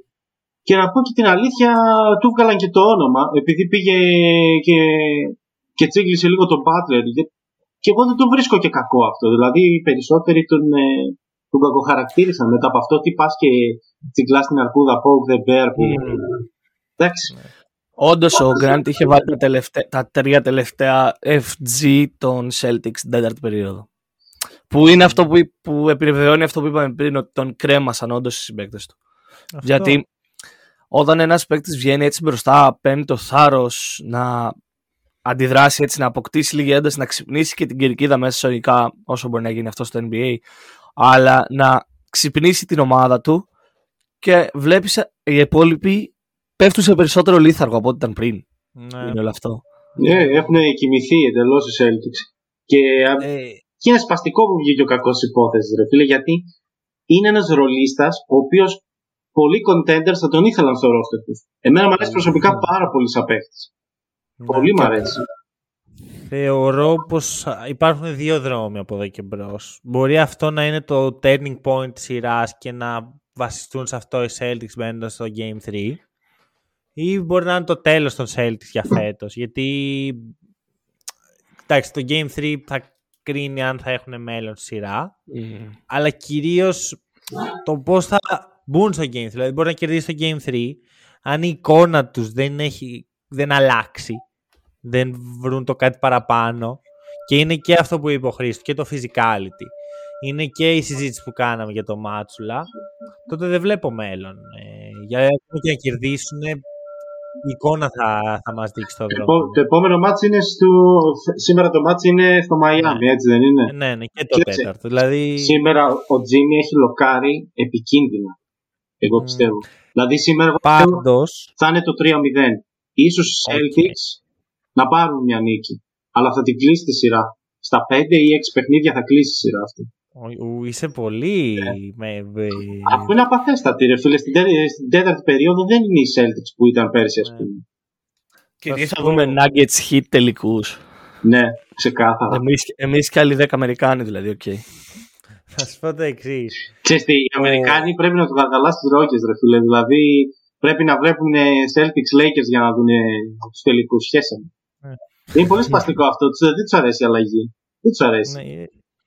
Και να πω και την αλήθεια, του βγάλαν και το όνομα, επειδή πήγε και, και τσίγκλισε λίγο τον Butler. Και εγώ δεν το βρίσκω και κακό αυτό. Δηλαδή, οι περισσότεροι τον, ε, τον κακοχαρακτήρισαν μετά από αυτό. Τι πας και τσιγκλάς στην αρκούδα Poke the Bear που mm. Εντάξει. Όντως ο Γκραντ είχε βάλει τα, τελευταία, τα τρία τελευταία FG των Celtics στην τέταρτη περίοδο. Που είναι αυτό που, που επιβεβαιώνει αυτό που είπαμε πριν, ότι τον κρέμασαν όντως οι συμπαίκτες του. Αυτό. Γιατί όταν ένας παίκτης βγαίνει έτσι μπροστά, παίρνει το θάρρος να αντιδράσει έτσι, να αποκτήσει λίγη ένταση, να ξυπνήσει και την κερκίδα μέσα εισαγωγικά όσο μπορεί να γίνει αυτό στο NBA, αλλά να ξυπνήσει την ομάδα του και βλέπεις οι υπόλοιποι πέφτουν σε περισσότερο λίθαργο από ό,τι ήταν πριν. Ναι. Είναι όλο αυτό. Ναι, έχουν κοιμηθεί εντελώς οι Celtics. Και, ε... και είναι σπαστικό που βγήκε ο κακός υπόθεσης, ρε φίλε, γιατί είναι ένας ρολίστας ο οποίος πολλοί contenders θα τον ήθελαν στο ρόστερ τους. Εμένα μου αρέσει προσωπικά ναι. πάρα πολύ σαν παίχτη. Ναι, πολύ μου αρέσει. Θεωρώ πως υπάρχουν δύο δρόμοι από εδώ και μπρος. Μπορεί αυτό να είναι το turning point της σειράς και να βασιστούν σε αυτό οι Celtics μπαίνοντας στο Game 3 ή μπορεί να είναι το τέλος των Celtics για φέτος γιατί εντάξει το Game 3 θα κρίνει αν θα έχουν μέλλον στη σειρά mm. αλλά κυρίως το πώς θα μπουν στο Game 3 δηλαδή μπορεί να κερδίσει το Game 3 αν η εικόνα τους δεν, έχει, δεν αλλάξει δεν βρουν το κάτι παραπάνω και είναι και αυτό που είπε ο Χρήστος και το physicality είναι και η συζήτηση που κάναμε για το Μάτσουλα τότε δεν βλέπω μέλλον ε, για να κερδίσουν η εικόνα θα, θα μας δείξει το δρόμο. Το επόμενο μάτς είναι στο... Σήμερα το μάτς είναι στο Μαϊάμι, ναι. έτσι δεν είναι; Ναι, ναι, και το και τέταρτο. Δηλαδή... Σήμερα ο Τζίμι έχει λοκάρει επικίνδυνα. Εγώ mm. πιστεύω. Δηλαδή σήμερα Πάντως... θα είναι το 3-0. Ίσως οι Celtics να πάρουν μια νίκη. Αλλά θα την κλείσει τη σειρά. Στα 5 ή 6 παιχνίδια θα κλείσει η σειρά αυτή. Είσαι πολύ. Yeah. Με... Αφού είναι απαθέστατη, ρε φίλε. Στην, στην τέταρτη περίοδο δεν είναι οι Celtics που ήταν πέρσι, ας ναι. πούμε. Και τι θα δούμε Nuggets hit τελικούς. Ναι, ξεκάθαρα. Εμεί και άλλοι 10 Αμερικάνοι δηλαδή, οκ. Okay. Θα σου πω το εξής. Ξέρετε, οι Αμερικάνοι πρέπει να τους δαγκαλά στι ρόκες, ρε φίλε. Δηλαδή πρέπει να βλέπουν Celtics Lakers για να δουν τους τελικούς. Σχέσαμε. Ναι. Είναι πολύ σπαστικό αυτό. Δεν τους αρέσει η αλλαγή. Δεν τους αρέσει. Ναι,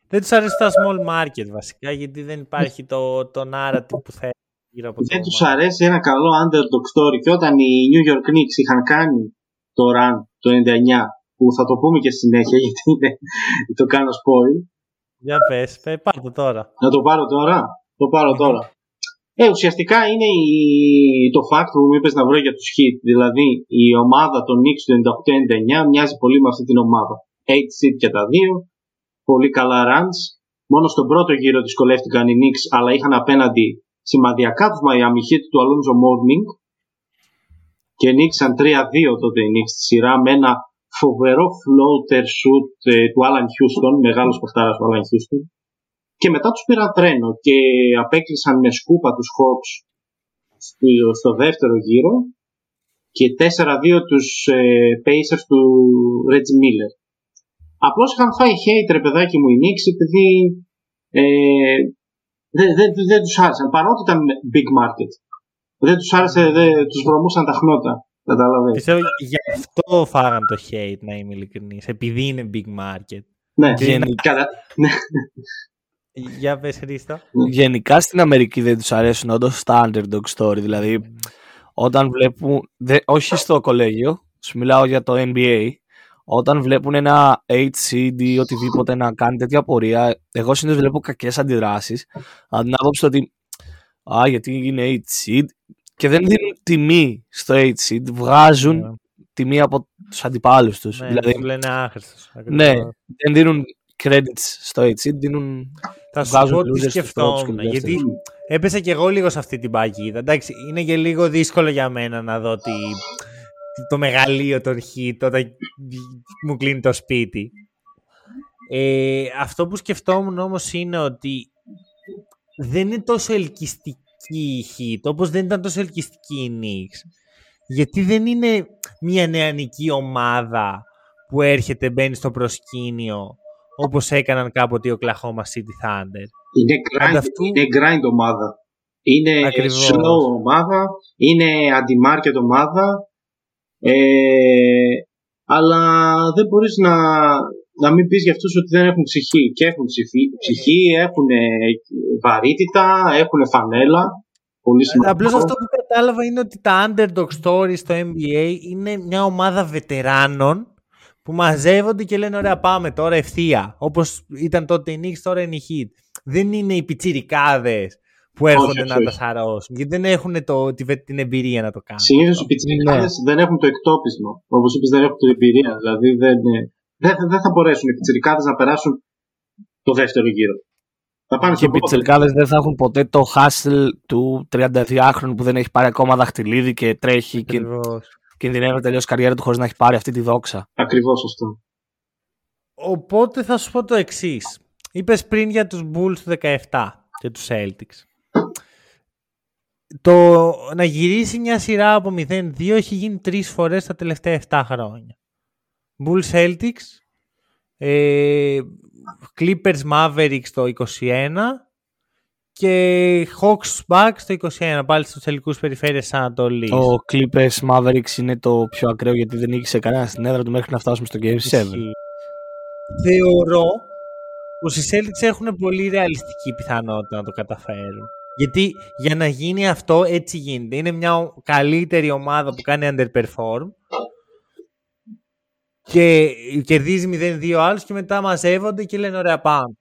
δεν τους αρέσει τα small market βασικά, γιατί δεν υπάρχει το, το narrative που θέλει γύρω από Δεν τους αρέσει ένα καλό underdog story. Και όταν οι New York Knicks είχαν κάνει το run το 99, που θα το πούμε και στη συνέχεια, γιατί είναι, το κάνω spoil. Για πες, πάρ' το τώρα. Να το πάρω τώρα. Το πάρω τώρα. Ε, ουσιαστικά είναι η, το fact που μου είπες να βρω για τους hit. Δηλαδή η ομάδα των Knicks του 98-99 μοιάζει πολύ με αυτή την ομάδα. 8 seed και τα δύο, πολύ καλά runs. Μόνο στον πρώτο γύρο δυσκολεύτηκαν οι Knicks, αλλά είχαν απέναντι σημαδιακά τους Miami Heat του Alonso Morning και νίξαν 3-2 τότε οι Knicks στη σειρά με ένα φοβερό floater shoot ε, του Alan Houston, μεγάλος παιχτάρας του Alan Houston και μετά τους πήραν τρένο και απέκλεισαν με σκούπα τους Hawks στο, δεύτερο γύρο και 4-2 τους ε, Pacers του Reggie Miller. Απλώς είχαν φάει hate ρε παιδάκι μου οι Knicks επειδή ε, δεν, δεν, δεν τους άρεσαν παρότι ήταν big market. Δεν τους άρεσε, δεν, τους βρωμούσαν τα χνότα. Καταλαβαίνεις. Πιστεύω γι' αυτό φάγαν το hate να είμαι ειλικρινής. Επειδή είναι big market. Ναι, Γενικά... ναι. Για πες Χρήστα. Γενικά στην Αμερική δεν τους αρέσουν όντως τα underdog story. Δηλαδή όταν βλέπουν, δε, όχι στο κολέγιο, σου μιλάω για το NBA, όταν βλέπουν ένα HCD ή οτιδήποτε να κάνει τέτοια πορεία, εγώ συνήθως βλέπω κακές αντιδράσεις. Από την άποψη ότι Α, γιατί είναι HCD και δεν δίνουν τιμή στο HCD, βγάζουν yeah. Ναι. τιμή από τους αντιπάλους τους. Ναι, δηλαδή, λένε άχρηστος. Ναι, δεν δίνουν credits στο HCD, δίνουν. Θα σου πω τι σκεφτόμουν. Γιατί έπεσα και εγώ λίγο σε αυτή την παγίδα. Εντάξει, είναι και λίγο δύσκολο για μένα να δω τι το μεγαλείο των hit όταν μου κλείνει το σπίτι. Ε, αυτό που σκεφτόμουν όμως είναι ότι δεν είναι τόσο ελκυστική η hit όπως δεν ήταν τόσο ελκυστική η Knicks. Γιατί δεν είναι μια νεανική ομάδα που έρχεται, μπαίνει στο προσκήνιο όπως έκαναν κάποτε η Oklahoma City Thunder. Είναι grind, είναι grind ομάδα. Είναι Ακριβώς. slow ομάδα, είναι anti-market ομάδα ε, αλλά δεν μπορείς να, να μην πεις για αυτούς ότι δεν έχουν ψυχή. Και έχουν ψυχή, ψυχή έχουν βαρύτητα, έχουν φανέλα. Πολύ σημαντικό. Απλώς αυτό που κατάλαβα είναι ότι τα underdog stories στο NBA είναι μια ομάδα βετεράνων που μαζεύονται και λένε ωραία πάμε τώρα ευθεία. Όπως ήταν τότε η Knicks, τώρα είναι η Heat. Δεν είναι οι πιτσιρικάδες που έρχονται όχι, να όχι. τα σαρώσουν. Γιατί δεν έχουν το, τη- την εμπειρία να το κάνουν. Συνήθως οι πιτσιρικάδες δεν έχουν το εκτόπισμα. Όπως είπες, δεν έχουν την εμπειρία. Δηλαδή δεν, δεν, δεν θα μπορέσουν οι πιτσιρικάδες να περάσουν το δεύτερο γύρο. Θα πάνε Και στο οι πρώτο. πιτσελκάδες δεν θα έχουν ποτέ το hustle του 32χρονου που δεν έχει πάρει ακόμα δαχτυλίδι και τρέχει και Ακριβώς. Κινδυνεύει να τελειώσει η καριέρα του χωρίς να έχει πάρει αυτή τη δόξα. Ακριβώς αυτό. Οπότε θα σου πω το εξής. Είπες πριν για τους Bulls του 17 και τους Celtics. Το να γυρίσει μια σειρά από 0-2 έχει γίνει τρεις φορές τα τελευταία 7 χρόνια. Bulls Celtics, ε, Clippers Mavericks το 21 και Hawks Bucks το 21, πάλι στους τελικούς περιφέρειες Ανατολής. Ο Clippers Mavericks είναι το πιο ακραίο γιατί δεν νίκησε κανένα στην έδρα του μέχρι να φτάσουμε στο Game 7. Ισχύει. Θεωρώ πως οι Celtics έχουν πολύ ρεαλιστική πιθανότητα να το καταφέρουν. Γιατί για να γίνει αυτό έτσι γίνεται. Είναι μια ο- καλύτερη ομάδα που κάνει underperform και κερδίζει 0-2 άλλους και μετά μαζεύονται και λένε ωραία πάμε.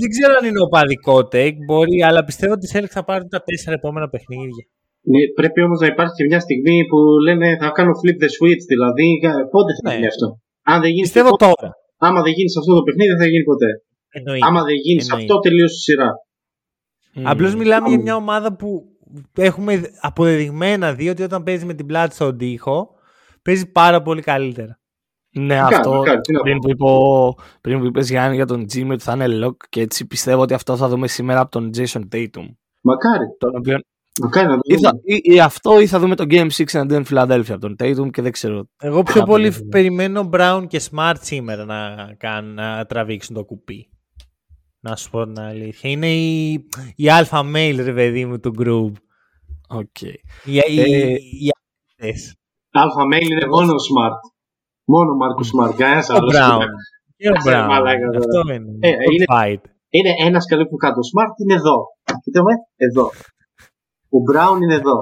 Δεν ξέρω αν είναι οπαδικό take, μπορεί, αλλά πιστεύω ότι οι Celtics θα πάρουν τα τέσσερα επόμενα παιχνίδια. Ναι, πρέπει όμως να υπάρχει και μια στιγμή που λένε θα κάνω flip the switch. Δηλαδή, πότε θα Ναι. γίνει αυτό; Αν δεν γίνει, Πιστεύω τώρα. άμα δεν γίνει σε αυτό το παιχνίδι, δεν θα γίνει ποτέ. Εννοείται. Άμα δεν γίνει σε Εννοείται. αυτό, τελείωσε η σειρά. Απλώς μιλάμε για μια ομάδα που έχουμε αποδεδειγμένα δει ότι όταν παίζει με την πλάτη στον τοίχο παίζει πάρα πολύ καλύτερα. Ναι, Μακάρι, αυτό μακάρι, τι να πω. πριν που, είπε, ο- πριν που είπες Γιάννη για τον Jimmy ότι θα είναι lock και έτσι πιστεύω ότι αυτό θα δούμε σήμερα από τον Jason Tatum. Μακάρι. Τον οποίο Μακάρι να το ή, δούμε. θα, ή, ή αυτό ή θα δούμε τον Game 6 εναντίον Φιλαδέλφια από τον Tatum και δεν ξέρω. Εγώ πιο Κάπου πολύ δεν- περιμένω Brown και Smart σήμερα να, κάνουν, να τραβήξουν το κουπί. Να σου πω την αλήθεια. Είναι η, η alpha male ρε παιδί μου του group. Οκ. Οι, οι, Ε, οι άντρες. Αλφα mail είναι μόνο ο Smart. Μόνο ο Μάρκος Smart. Κανένας Ο άλλος. Brown. Και ο Άσε, Brown. μαλάκα, τώρα. Αυτό είναι. Ε, Το είναι- fight. Είναι ένας καλή που κάτω. Ο Smart είναι εδώ. Κοίτα με, εδώ. Ο Brown είναι εδώ.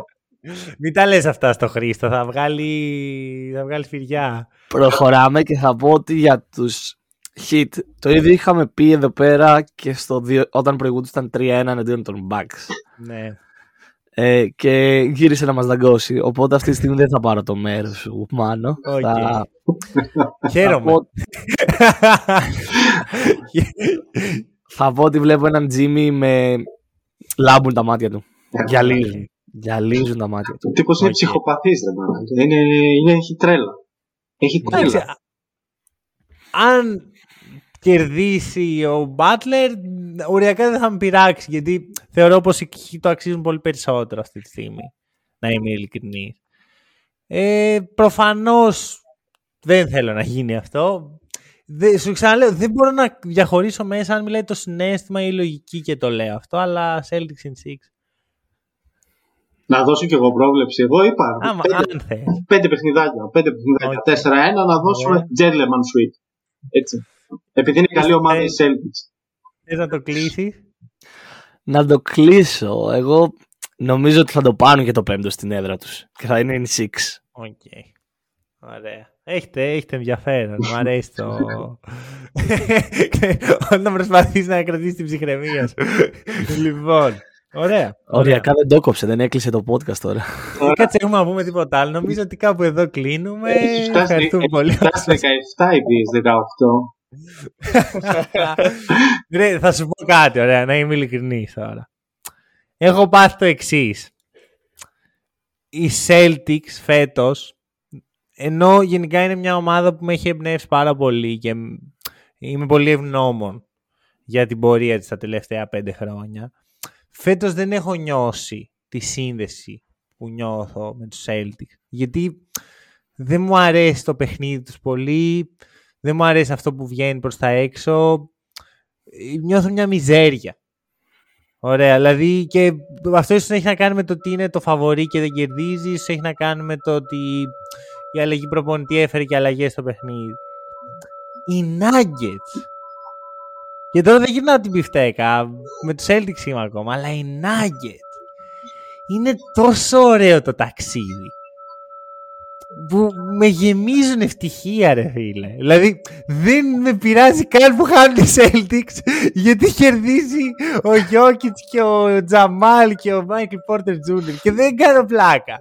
Μην τα λες αυτά στο Χρήστο. Θα βγάλει, θα βγάλει φυριά. Προχωράμε και θα πω ότι για τους Heat το ίδιο είχαμε πει εδώ πέρα και στο δύο, όταν προηγούνταν 3-1 εναντίον των Bucks. Ναι. Ε, και γύρισε να μας δαγκώσει. Οπότε αυτή τη στιγμή δεν θα πάρω το μέρος σου, Μάνο. Οκ. Θα, Χαίρομαι. θα, πω, θα πω ότι βλέπω έναν Jimmy με λάμπουν τα μάτια του. Γυαλίζουν. Γυαλίζουν τα μάτια του. Ο τύπος είναι Οκ. ψυχοπαθής, ρε μαλάκα. είναι, είναι, έχει τρέλα. Έχει Εντάξει, τρέλα. α- αν κερδίσει ο Butler, οριακά δεν θα με πειράξει, γιατί θεωρώ πως οι Heat το αξίζουν πολύ περισσότερο αυτή τη στιγμή, να είμαι ειλικρινής. Ε, προφανώς δεν θέλω να γίνει αυτό. Δε, σου ξαναλέω, δεν μπορώ να διαχωρίσω μέσα αν μιλάει το συνέστημα ή η λογική και το λέω αυτό, αλλά Celtics in 6. Να δώσω κι εγώ πρόβλεψη. Εγώ είπα. Άμα, πέντε, αν θες. πέντε παιχνιδάκια. Πέντε παιχνιδάκια. Οκ. Τέσσερα-ένα να δώσουμε Ωραία. Gentleman Sweep. Έτσι. Επειδή είναι καλή ομάδα η Είστε- Celtics. Θες να το κλείσεις; Να το κλείσω. Εγώ νομίζω ότι θα το πάρουν και το πέμπτο στην έδρα τους. Και θα είναι in 6. Οκ. Ωραία. Έχετε, έχετε ενδιαφέρον. Μου αρέσει το. Όταν προσπαθείς να κρατήσεις την ψυχραιμία σου. λοιπόν. Ωραία. Οριακά δεν το κόψε, δεν έκλεισε το podcast τώρα. Ε, Κάτσε, έχουμε να πούμε τίποτα άλλο. Νομίζω ότι κάπου εδώ κλείνουμε. Έχει φτάσει, Ευχαριστούμε έχει πολύ. φτάσει 17 η PS18. Ρε, θα σου πω κάτι, ωραία, να είμαι ειλικρινής τώρα. Έχω πάθει το εξής. Οι Celtics φέτος, ενώ γενικά είναι μια ομάδα που με έχει εμπνεύσει πάρα πολύ και μ- είμαι πολύ ευγνώμων για την πορεία της τα τελευταία πέντε χρόνια, φέτος δεν έχω νιώσει τη σύνδεση που νιώθω με τους Celtics. Γιατί δεν μου αρέσει το παιχνίδι τους πολύ, δεν μου αρέσει αυτό που βγαίνει προς τα έξω. Ε, Νιώθω μια μιζέρια. Ωραία, δηλαδή και αυτό ίσως έχει να κάνει με το ότι είναι το φαβορή και δεν κερδίζει, ίσως έχει να κάνει με το ότι η αλλαγή προπονητή έφερε και αλλαγές στο παιχνίδι. Οι Nuggets. Και τώρα δεν γυρνάω την πιφτέκα, με τους Celtics είμαι ακόμα, αλλά οι Nuggets είναι τόσο ωραίο το ταξίδι που με γεμίζουν ευτυχία ρε φίλε. Δηλαδή δεν με πειράζει καν που χάνουν οι Celtics γιατί κερδίζει ο Γιώκητς και ο Τζαμάλ και ο Μάικλ Πόρτερ Τζούνιορ και δεν κάνω πλάκα.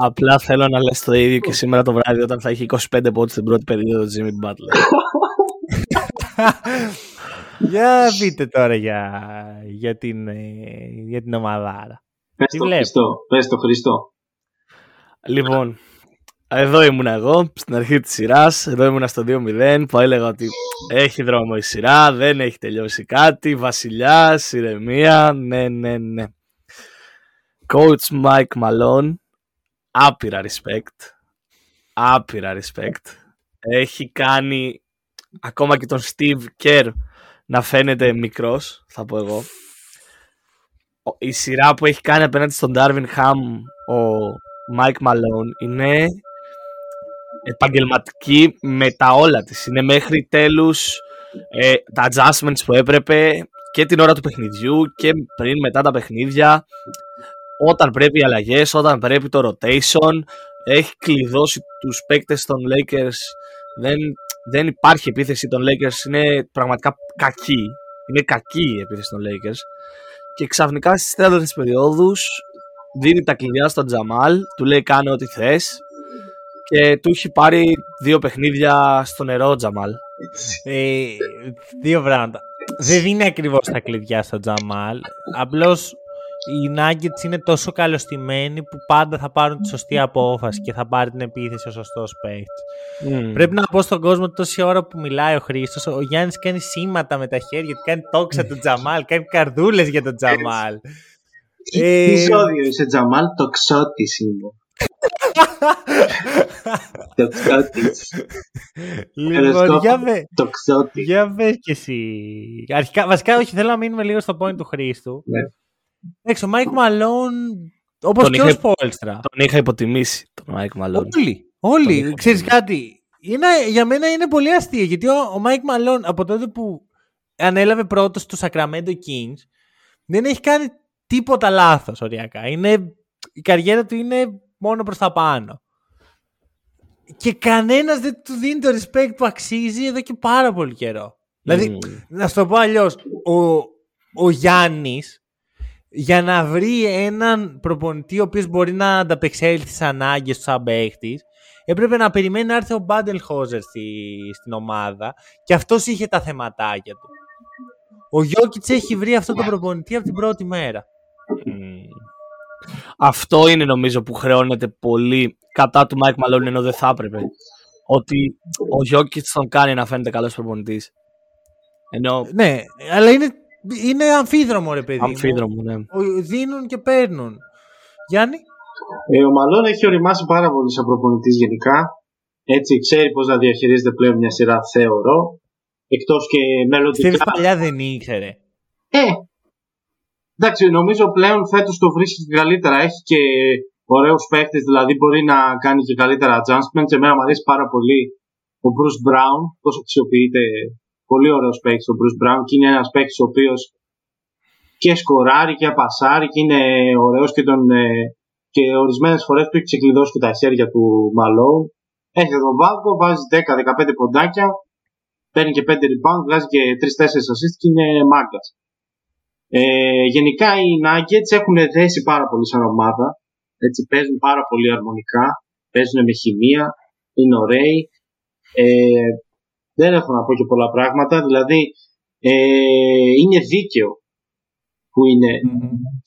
Απλά θέλω να λες το ίδιο και σήμερα το βράδυ όταν θα έχει 25 πόντους στην πρώτη περίοδο του Jimmy Butler. για πείτε τώρα για, για, την, ε, για την ομαδάρα. Πες το Χριστό, πες το Χριστό. Λοιπόν, εδώ ήμουν εγώ στην αρχή της σειράς, εδώ ήμουν στο 2-0 που έλεγα ότι έχει δρόμο η σειρά, δεν έχει τελειώσει κάτι, βασιλιά, ηρεμία, ναι, ναι, ναι. Coach Mike Malone, άπειρα respect, άπειρα respect. Έχει κάνει ακόμα και τον Steve Kerr να φαίνεται μικρός, θα πω εγώ. Η σειρά που έχει κάνει απέναντι στον Darvin Ham ο Mike Malone είναι επαγγελματική με τα όλα της. Είναι μέχρι τέλους ε, τα adjustments που έπρεπε και την ώρα του παιχνιδιού και πριν μετά τα παιχνίδια. Όταν πρέπει οι αλλαγές, όταν πρέπει το rotation έχει κλειδώσει τους παίκτες των Lakers. Δεν, δεν υπάρχει επίθεση. Των Lakers είναι πραγματικά κακή είναι κακή η επίθεση των Lakers. Και ξαφνικά στις τέταρτες περιόδους δίνει τα κλειδιά στον Τζαμάλ, του λέει κάνε ό,τι θες και του έχει πάρει δύο παιχνίδια στο νερό Τζαμάλ. Ε, δύο πράγματα. Δεν δίνει ακριβώς τα κλειδιά στον Τζαμάλ. Απλώς οι Nuggets είναι τόσο καλωστημένοι που πάντα θα πάρουν τη σωστή απόφαση και θα πάρει την επίθεση ο σωστός παίχτη. Πρέπει να πω στον κόσμο τόση ώρα που μιλάει ο Χρήστος, ο Γιάννης κάνει σήματα με τα χέρια, κάνει τόξα του Τζαμάλ, κάνει καρδούλες για τον Τζαμάλ. Τι ζώδιο είσαι Τζαμάλ, το ξώτης είναι. το ξώτης. Λοιπόν, για με, το ξώτης. για πες και εσύ. Αρχικά, βασικά, όχι, θέλω να μείνουμε λίγο στο point του Χρήστου. Ναι. Εντάξει, ο Μάικ Μαλόν, όπως Τον και ο είχα- Σπόλστρα. Τον είχα υποτιμήσει τον Mike Malone. Όλοι. Όλοι. Ξέρεις κάτι. Είναι, για μένα είναι πολύ αστείο γιατί ο, ο Μάικ Μαλόν από τότε που ανέλαβε πρώτος του Sacramento Kings δεν έχει κάνει τίποτα λάθος οριακά. Είναι, η καριέρα του είναι μόνο προς τα πάνω. Και κανένας δεν του δίνει το respect που αξίζει εδώ και πάρα πολύ καιρό. Δηλαδή, Μμμ. να σου το πω αλλιώς, ο, ο Γιάννης για να βρει έναν προπονητή ο οποίος μπορεί να ανταπεξέλθει στις ανάγκες του σαν παίχτης, έπρεπε να περιμένει να έρθει ο Μπάντελ Χόζερ στη, στην ομάδα και αυτός είχε τα θεματάκια του. Ο Γιώκητς έχει βρει αυτόν τον προπονητή από την πρώτη μέρα. Μμμ. Αυτό είναι νομίζω που χρεώνεται πολύ κατά του Mike Malone ενώ δεν θα έπρεπε. Ότι ο Jokic τον κάνει να φαίνεται καλός προπονητής. Ενώ Ναι, αλλά είναι, είναι αμφίδρομο ρε παιδί μου. αμφίδρομο, ναι. Ο- Δίνουν και παίρνουν. Γιάννη; Ε, ο Μαλόν έχει οριμάσει πάρα πολύ σαν προπονητής γενικά. Έτσι, ξέρει πώς να διαχειρίζεται πλέον μια σειρά, θεωρώ. Εκτός και μελλοντικά. Ξέρεις παλιά δεν ήξερε. Ε, εντάξει, νομίζω πλέον φέτος το βρίσκεις και καλύτερα. Έχει και ωραίους παίχτες, δηλαδή μπορεί να κάνει και καλύτερα adjustments. Εμένα μου αρέσει πάρα πολύ ο Bruce Brown, τόσο αξιοποιείται πολύ ωραίος παίχτης ο Bruce Brown και είναι ένας παίχτης ο οποίος και σκοράρει και πασάρει και είναι ωραίος και, τον, ε, και ορισμένες φορές του έχει ξεκλειδώσει και τα χέρια του Μαλόου. Έχει τον πάγκο, βάζει 10-15 ποντάκια, παίρνει και 5 rebound, βγάζει και 3-4 assist και είναι μάγκας. Ε, γενικά οι Nuggets έχουν δέσει πάρα πολύ σαν ομάδα. Έτσι, παίζουν πάρα πολύ αρμονικά, παίζουν με χημεία, είναι ωραίοι. Ε, δεν έχω να πω και πολλά πράγματα, δηλαδή ε, είναι δίκαιο που είναι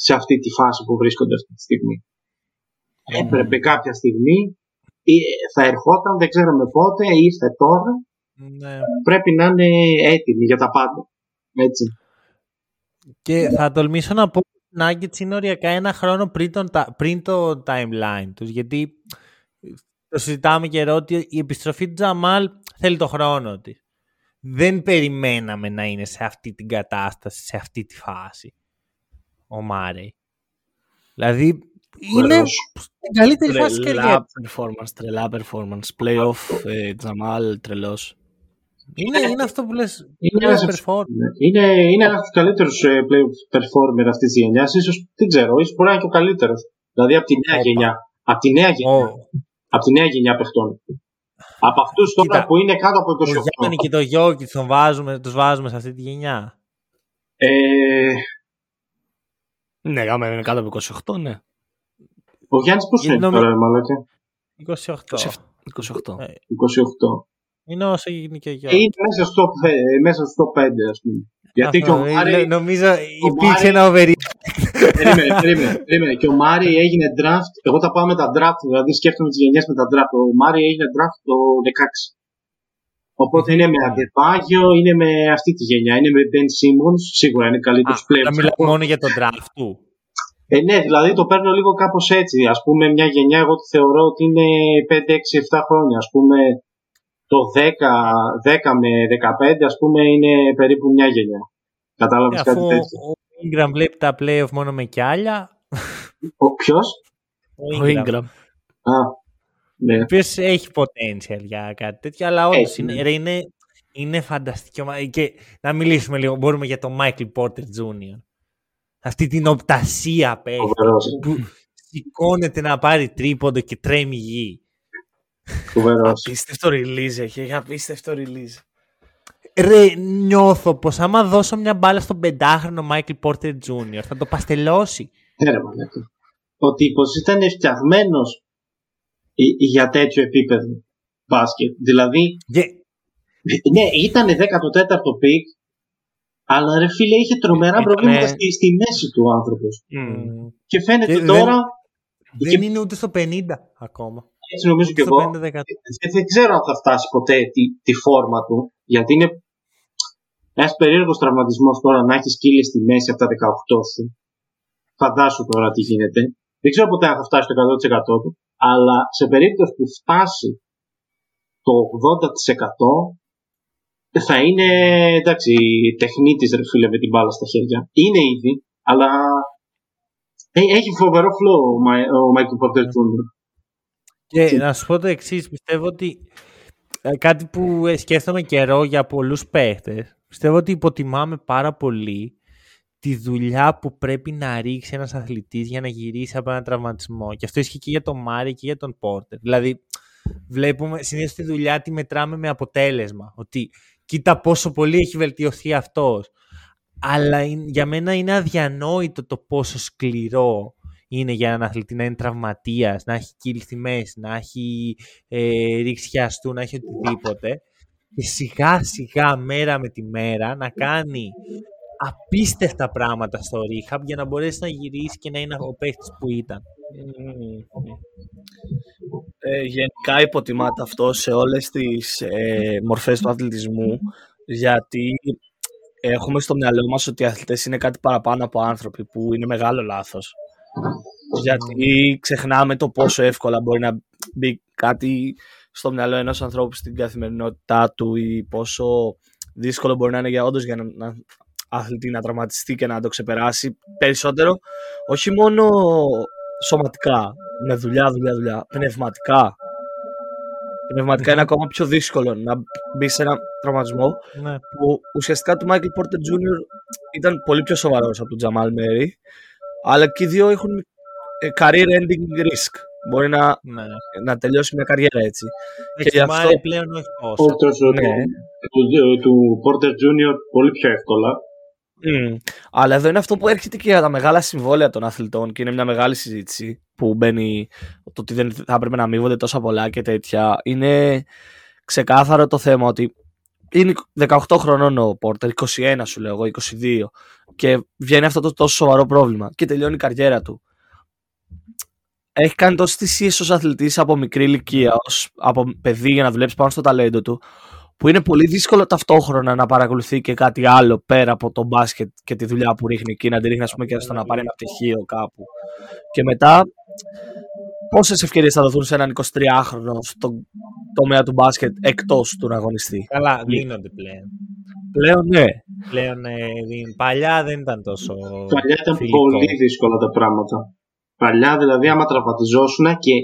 σε αυτή τη φάση που βρίσκονται αυτή τη στιγμή. Έπρεπε κάποια στιγμή, ε, θα ερχόταν, δεν ξέραμε πότε, ήρθε τώρα, Ναι. πρέπει να είναι έτοιμοι για τα πάντα. Έτσι. Και θα τολμήσω να πω ότι οι Nuggets είναι οριακά ένα χρόνο πριν, τον, τα- πριν το timeline τους. Γιατί το συζητάμε καιρό ότι η επιστροφή του Τζαμάλ θέλει το χρόνο της. Δεν περιμέναμε να είναι σε αυτή την κατάσταση, σε αυτή τη φάση. Ο Μάρεϊ. Δηλαδή είναι Ωραίος. στην καλύτερη φάση της καριέρας. Τρελά performance, τρελά performance. Playoff, ε, Τζαμάλ, τρελός. Είναι, είναι αυτό που λες είναι ένας, είναι, είναι ένας από τους καλύτερους ε, performer αυτής της γενιάς. Ίσως, δεν ξέρω, ίσως μπορεί να είναι και ο καλύτερος. Δηλαδή από τη νέα Οπα. γενιά. Από τη νέα γενιά. Oh. Από τη νέα γενιά παιχτών. Από αυτούς τώρα που είναι κάτω από 28. Ο Γιάννη και το Γιώκη τον βάζουμε, τους βάζουμε σε αυτή τη γενιά. Ε... Ναι, άμα είναι κάτω από 28, ναι. Ο Γιάννης πώς είναι τώρα, μαλάκα; 28. 28. 28. Είναι όσο γίνει και για. Είναι μέσα στο, μέσα στο 5, ας πούμε. Γιατί και ο Μάρι. Νομίζω υπήρξε ένα overreact. περίμενε, περίμενε, περίμενε. Και ο Μάρι έγινε draft. Εγώ τα πάω με τα draft, δηλαδή σκέφτομαι τις γενιές με τα draft. Ο Μάρι έγινε draft το 16. Οπότε είναι με Αντεπάγιο, είναι με αυτή τη γενιά. Είναι με Ben Simmons, σίγουρα είναι καλύτερος πλέον. Να μιλάμε μόνο για τον draft του. Ε, ναι, δηλαδή το παίρνω λίγο κάπως έτσι. Α πούμε, μια γενιά, εγώ τη θεωρώ ότι είναι 5, 6, 7 χρόνια. Α πούμε, το 10, 10 με 15 ας πούμε είναι περίπου μια γενιά. Κατάλαβες ε, κάτι τέτοιο; Ο Ingram βλέπει τα playoff μόνο με κι άλλα. Ο ποιος; Ο Ingram. Α, ναι. Ο οποίος έχει potential για κάτι τέτοιο, αλλά όντως είναι, ναι. είναι, είναι φανταστικό. Και να μιλήσουμε λίγο, μπορούμε για τον Michael Porter Jr. Αυτή την οπτασία που σηκώνεται να πάρει τρίποντο και τρέμει γη. Απίστευτο release έχει, έχει απίστευτο release. Ρε, νιώθω πως άμα δώσω μια μπάλα στον πεντάχρονο Michael Porter Jr. θα το παστελώσει. Ναι, ρε, Ο τύπος ήταν φτιαγμένος για τέτοιο επίπεδο μπάσκετ. Δηλαδή, yeah. ναι, ήταν 14ο pick, αλλά ρε φίλε είχε τρομερά προβλήματα στη, στη, μέση του ο άνθρωπος. Mm. Και φαίνεται και τώρα... Δεν, δεν είναι ούτε στο 50 ακόμα έτσι νομίζω και εγώ. Δεν ξέρω αν θα φτάσει ποτέ τη, τη φόρμα του, γιατί είναι ένας περίεργος τραυματισμός τώρα να έχεις κύλες στη μέση από τα 18 σου. Φαντάσου τώρα τι γίνεται. Δεν ξέρω ποτέ αν θα φτάσει το 100% του, αλλά σε περίπτωση που φτάσει το 80% θα είναι εντάξει, τεχνίτη ρε φίλε με την μπάλα στα χέρια. Είναι ήδη, αλλά έχει φοβερό flow ο Michael Porter Jr. Και να σου πω το εξής, πιστεύω ότι ε, κάτι που ε, σκέφτομαι καιρό για πολλούς παίχτες, πιστεύω ότι υποτιμάμε πάρα πολύ τη δουλειά που πρέπει να ρίξει ένας αθλητής για να γυρίσει από έναν τραυματισμό. Και αυτό ισχύει και για τον Μάρι και για τον Πόρτερ. Δηλαδή, βλέπουμε συνήθως τη δουλειά τη μετράμε με αποτέλεσμα. Ότι κοίτα πόσο πολύ έχει βελτιωθεί αυτός. Αλλά για μένα είναι αδιανόητο το πόσο σκληρό είναι για έναν αθλητή να είναι τραυματίας, να έχει κύλθει μέση, να έχει ε, ρίξει χιαστού, να έχει οτιδήποτε. Και σιγά σιγά μέρα με τη μέρα να κάνει απίστευτα πράγματα στο rehab για να μπορέσεις να γυρίσεις και να είναι ο παίχτη που ήταν. Ε, γενικά υποτιμάται αυτό σε όλες τις ε, μορφές του αθλητισμού γιατί έχουμε στο μυαλό μας ότι οι αθλητές είναι κάτι παραπάνω από άνθρωποι που είναι μεγάλο λάθος. Γιατί ξεχνάμε το πόσο εύκολα μπορεί να μπει κάτι στο μυαλό ενός ανθρώπου στην καθημερινότητά του ή πόσο δύσκολο μπορεί να είναι για όντως για να, να αθλητή να τραυματιστεί και να το ξεπεράσει περισσότερο όχι μόνο σωματικά με δουλειά, δουλειά, δουλειά πνευματικά πνευματικά είναι ακόμα πιο δύσκολο να μπει σε ένα τραυματισμό ναι. που ουσιαστικά του Michael Porter Jr. ήταν πολύ πιο σοβαρός από τον Τζαμάλ Μέρι αλλά και οι δύο έχουν ε, career ending risk. Μπορεί να, ναι. να τελειώσει μια καριέρα έτσι. Έχει και γι' αυτό πλέον όχι τόσο. Ναι. Του, του Porter Junior πολύ πιο εύκολα. Mm. Αλλά εδώ είναι αυτό που έρχεται και για τα μεγάλα συμβόλαια των αθλητών και είναι μια μεγάλη συζήτηση που μπαίνει το ότι δεν θα έπρεπε να αμείβονται τόσα πολλά και τέτοια. Είναι ξεκάθαρο το θέμα ότι είναι 18 χρονών ο Πόρτερ, 21 σου λέω εγώ, 22 και βγαίνει αυτό το τόσο σοβαρό πρόβλημα και τελειώνει η καριέρα του. Έχει κάνει τόσες θυσίες ως αθλητής από μικρή ηλικία, ως, από παιδί για να δουλέψει πάνω στο ταλέντο του, που είναι πολύ δύσκολο ταυτόχρονα να παρακολουθεί και κάτι άλλο πέρα από το μπάσκετ και τη δουλειά που ρίχνει εκεί, να τη ρίχνει, ας πούμε, και στο να πάρει ένα πτυχίο κάπου. Και μετά, πόσες ευκαιρίες θα δοθούν σε έναν 23χρονο στον τομέα του μπάσκετ εκτός του να αγωνιστεί; Καλά, δίνονται πλέον. Πλέον ναι. Πλέον ε, παλιά δεν ήταν τόσο. Παλιά ήταν πολύ δύσκολα τα πράγματα. Παλιά δηλαδή, άμα τραυματιζόσουν και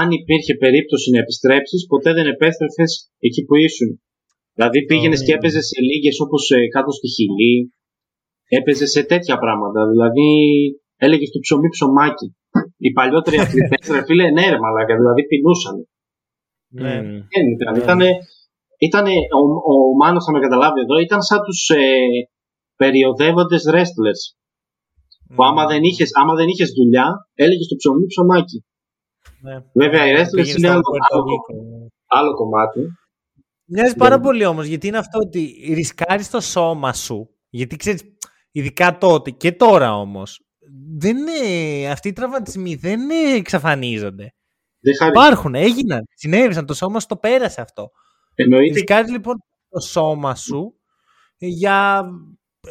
αν υπήρχε περίπτωση να επιστρέψεις, ποτέ δεν επέστρεφες εκεί που ήσουν. Δηλαδή πήγαινες και έπαιζες σε λίγες όπως ε, κάτω στη Χιλή. Έπαιζες σε τέτοια πράγματα. Δηλαδή έλεγες το ψωμί ψωμάκι. Οι παλιότεροι αθλητές, ρε φίλε, ναι, ρε μαλάκα, δηλαδή πεινούσαν. Ναι. Δεν ήταν. Ήτανε, ήτανε, ο, ο Μάνος θα με καταλάβει εδώ, ήταν σαν τους ε, περιοδεύοντες wrestlers. Που άμα δεν είχες, άμα δεν είχες δουλειά, έλεγες το ψωμί ψωμάκι. Ναι. Βέβαια οι wrestlers Πήγαινε είναι στα άλλο, Πουέρτο άλλο, Ρίκο. άλλο κομμάτι. Μοιάζει πάρα πολύ όμως γιατί είναι αυτό ότι ρισκάρεις το σώμα σου. Γιατί ξέρεις, ειδικά τότε και τώρα όμως, δεν είναι, αυτοί οι τραυματισμοί δεν είναι, εξαφανίζονται. Δεν χαρι... Υπάρχουν, έγιναν, συνέβησαν, το σώμα σου το πέρασε αυτό. Εννοείται Ρισκάρει λοιπόν το σώμα σου για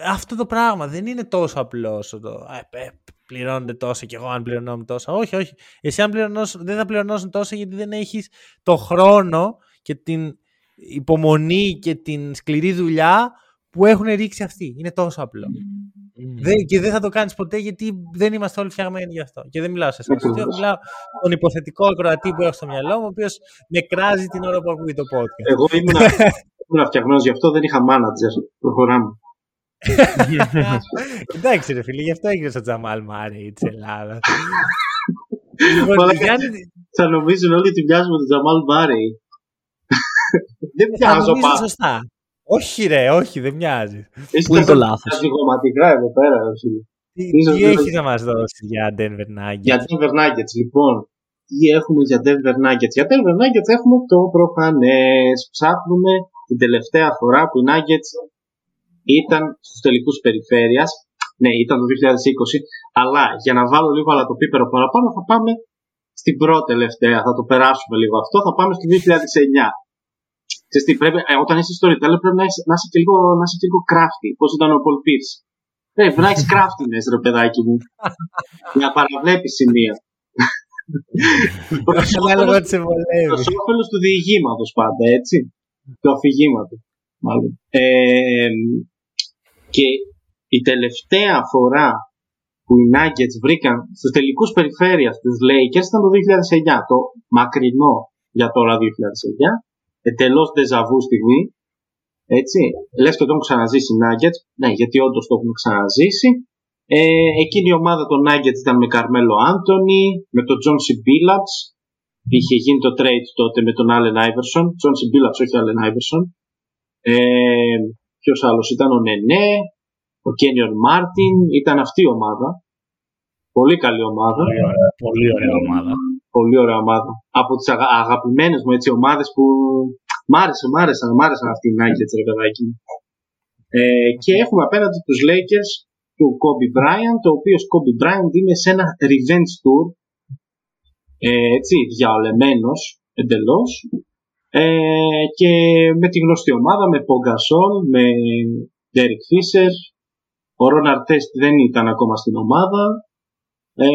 αυτό το πράγμα. Δεν είναι τόσο απλός. Το, ε, ε, πληρώνονται τόσο και εγώ αν πληρωνόμουν τόσο. Όχι, όχι. Εσύ αν πληρωνώσουν, δεν θα πληρωνώσουν τόσο γιατί δεν έχεις το χρόνο και την υπομονή και την σκληρή δουλειά που έχουν ρίξει αυτοί. Είναι τόσο απλό. Δεν, και δεν θα το κάνεις ποτέ γιατί δεν είμαστε όλοι φτιαγμένοι γι' αυτό. Και δεν μιλάω σε εσάς. Ακριβώς. Μιλάω στον υποθετικό ακροατή που έχω στο μυαλό μου, ο οποίος με κράζει την ώρα που ακούει το podcast. Εγώ ήμουν, ήμουν φτιαγμένος γι' αυτό, δεν είχα manager. Προχωράμε. Εντάξει ρε φίλε, γι' αυτό έγινε ο Τζαμάλ Μάρι της Ελλάδας. Λοιπόν, Μαλάκα, Γιάννη, Θα νομίζουν όλοι ότι μοιάζουμε με τον Τζαμάλ Μπάρι. δεν θα μοιάζω νομίζεις πάρα. σωστά. Όχι ρε, όχι, δεν μοιάζει. Εσύ Πού είναι τα το λάθος; ζυγωματικά εδώ πέρα. ρε φίλε. Τι, Ίσως τι δεν- έχεις να μας δώσεις για Denver Nuggets; Για Denver Nuggets, λοιπόν. Τι έχουμε για Denver Nuggets; Για Denver Nuggets έχουμε το προφανές. Ψάχνουμε την τελευταία φορά που οι Nuggets ήταν στους τελικούς περιφέρειας. Ναι, ήταν το 2020. Αλλά για να βάλω λίγο αλλά το πίπερο παραπάνω θα πάμε στην πρώτη τελευταία. Θα το περάσουμε λίγο αυτό. Θα πάμε στο 2009. Ξέρεις τι, πρέπει, ε, όταν είσαι storyteller πρέπει να είσαι, να είσαι, και, λίγο, να είσαι και λίγο crafty. Πώς ήταν ο Paul Pierce. Πρέπει να έχεις craftiness, ρε παιδάκι μου. για να παραβλέπεις σημεία. Προς Ανάλογα όφελος- τι σε βολεύει. Προς όφελος του διηγήματος πάντα, έτσι. Του αφηγήματος. Μάλλον. Ε, και η τελευταία φορά που οι Nuggets βρήκαν στους τελικούς περιφέρειας τους Lakers ήταν το 2009. Το μακρινό για τώρα 2009. Εντελώς ντεζαβού στιγμή. Έτσι. Λες και το έχουν ξαναζήσει οι Nuggets. Ναι, γιατί όντως το έχουν ξαναζήσει. Ε, εκείνη η ομάδα των Nuggets ήταν με Καρμέλο Άντωνη, με τον John C. Billups. Είχε γίνει το trade τότε με τον Allen Iverson. John C. Billups, όχι Allen Iverson. Ε, Ποιος άλλος ήταν ο Νενέ, ο Κένιον Μάρτιν. Ήταν αυτή η ομάδα. Πολύ καλή ομάδα. Πολύ ωραία, πολύ ωραία ομάδα. Πολύ ωραία ομάδα. Από τις αγα- αγαπημένες μου έτσι, ομάδες που. Μ' άρεσε, μ' άρεσαν, μ' άρεσαν αυτοί οι Nuggets, ρε παιδάκι. μου. Ε, και έχουμε απέναντι τους Lakers του Kobe Bryant, ο οποίος Kobe Bryant είναι σε ένα revenge tour, ε, έτσι, διαολεμένος εντελώς, ε, και με τη γνωστή ομάδα, με Pogasol, με Derek Fisher, ο Ron Artest δεν ήταν ακόμα στην ομάδα, ε,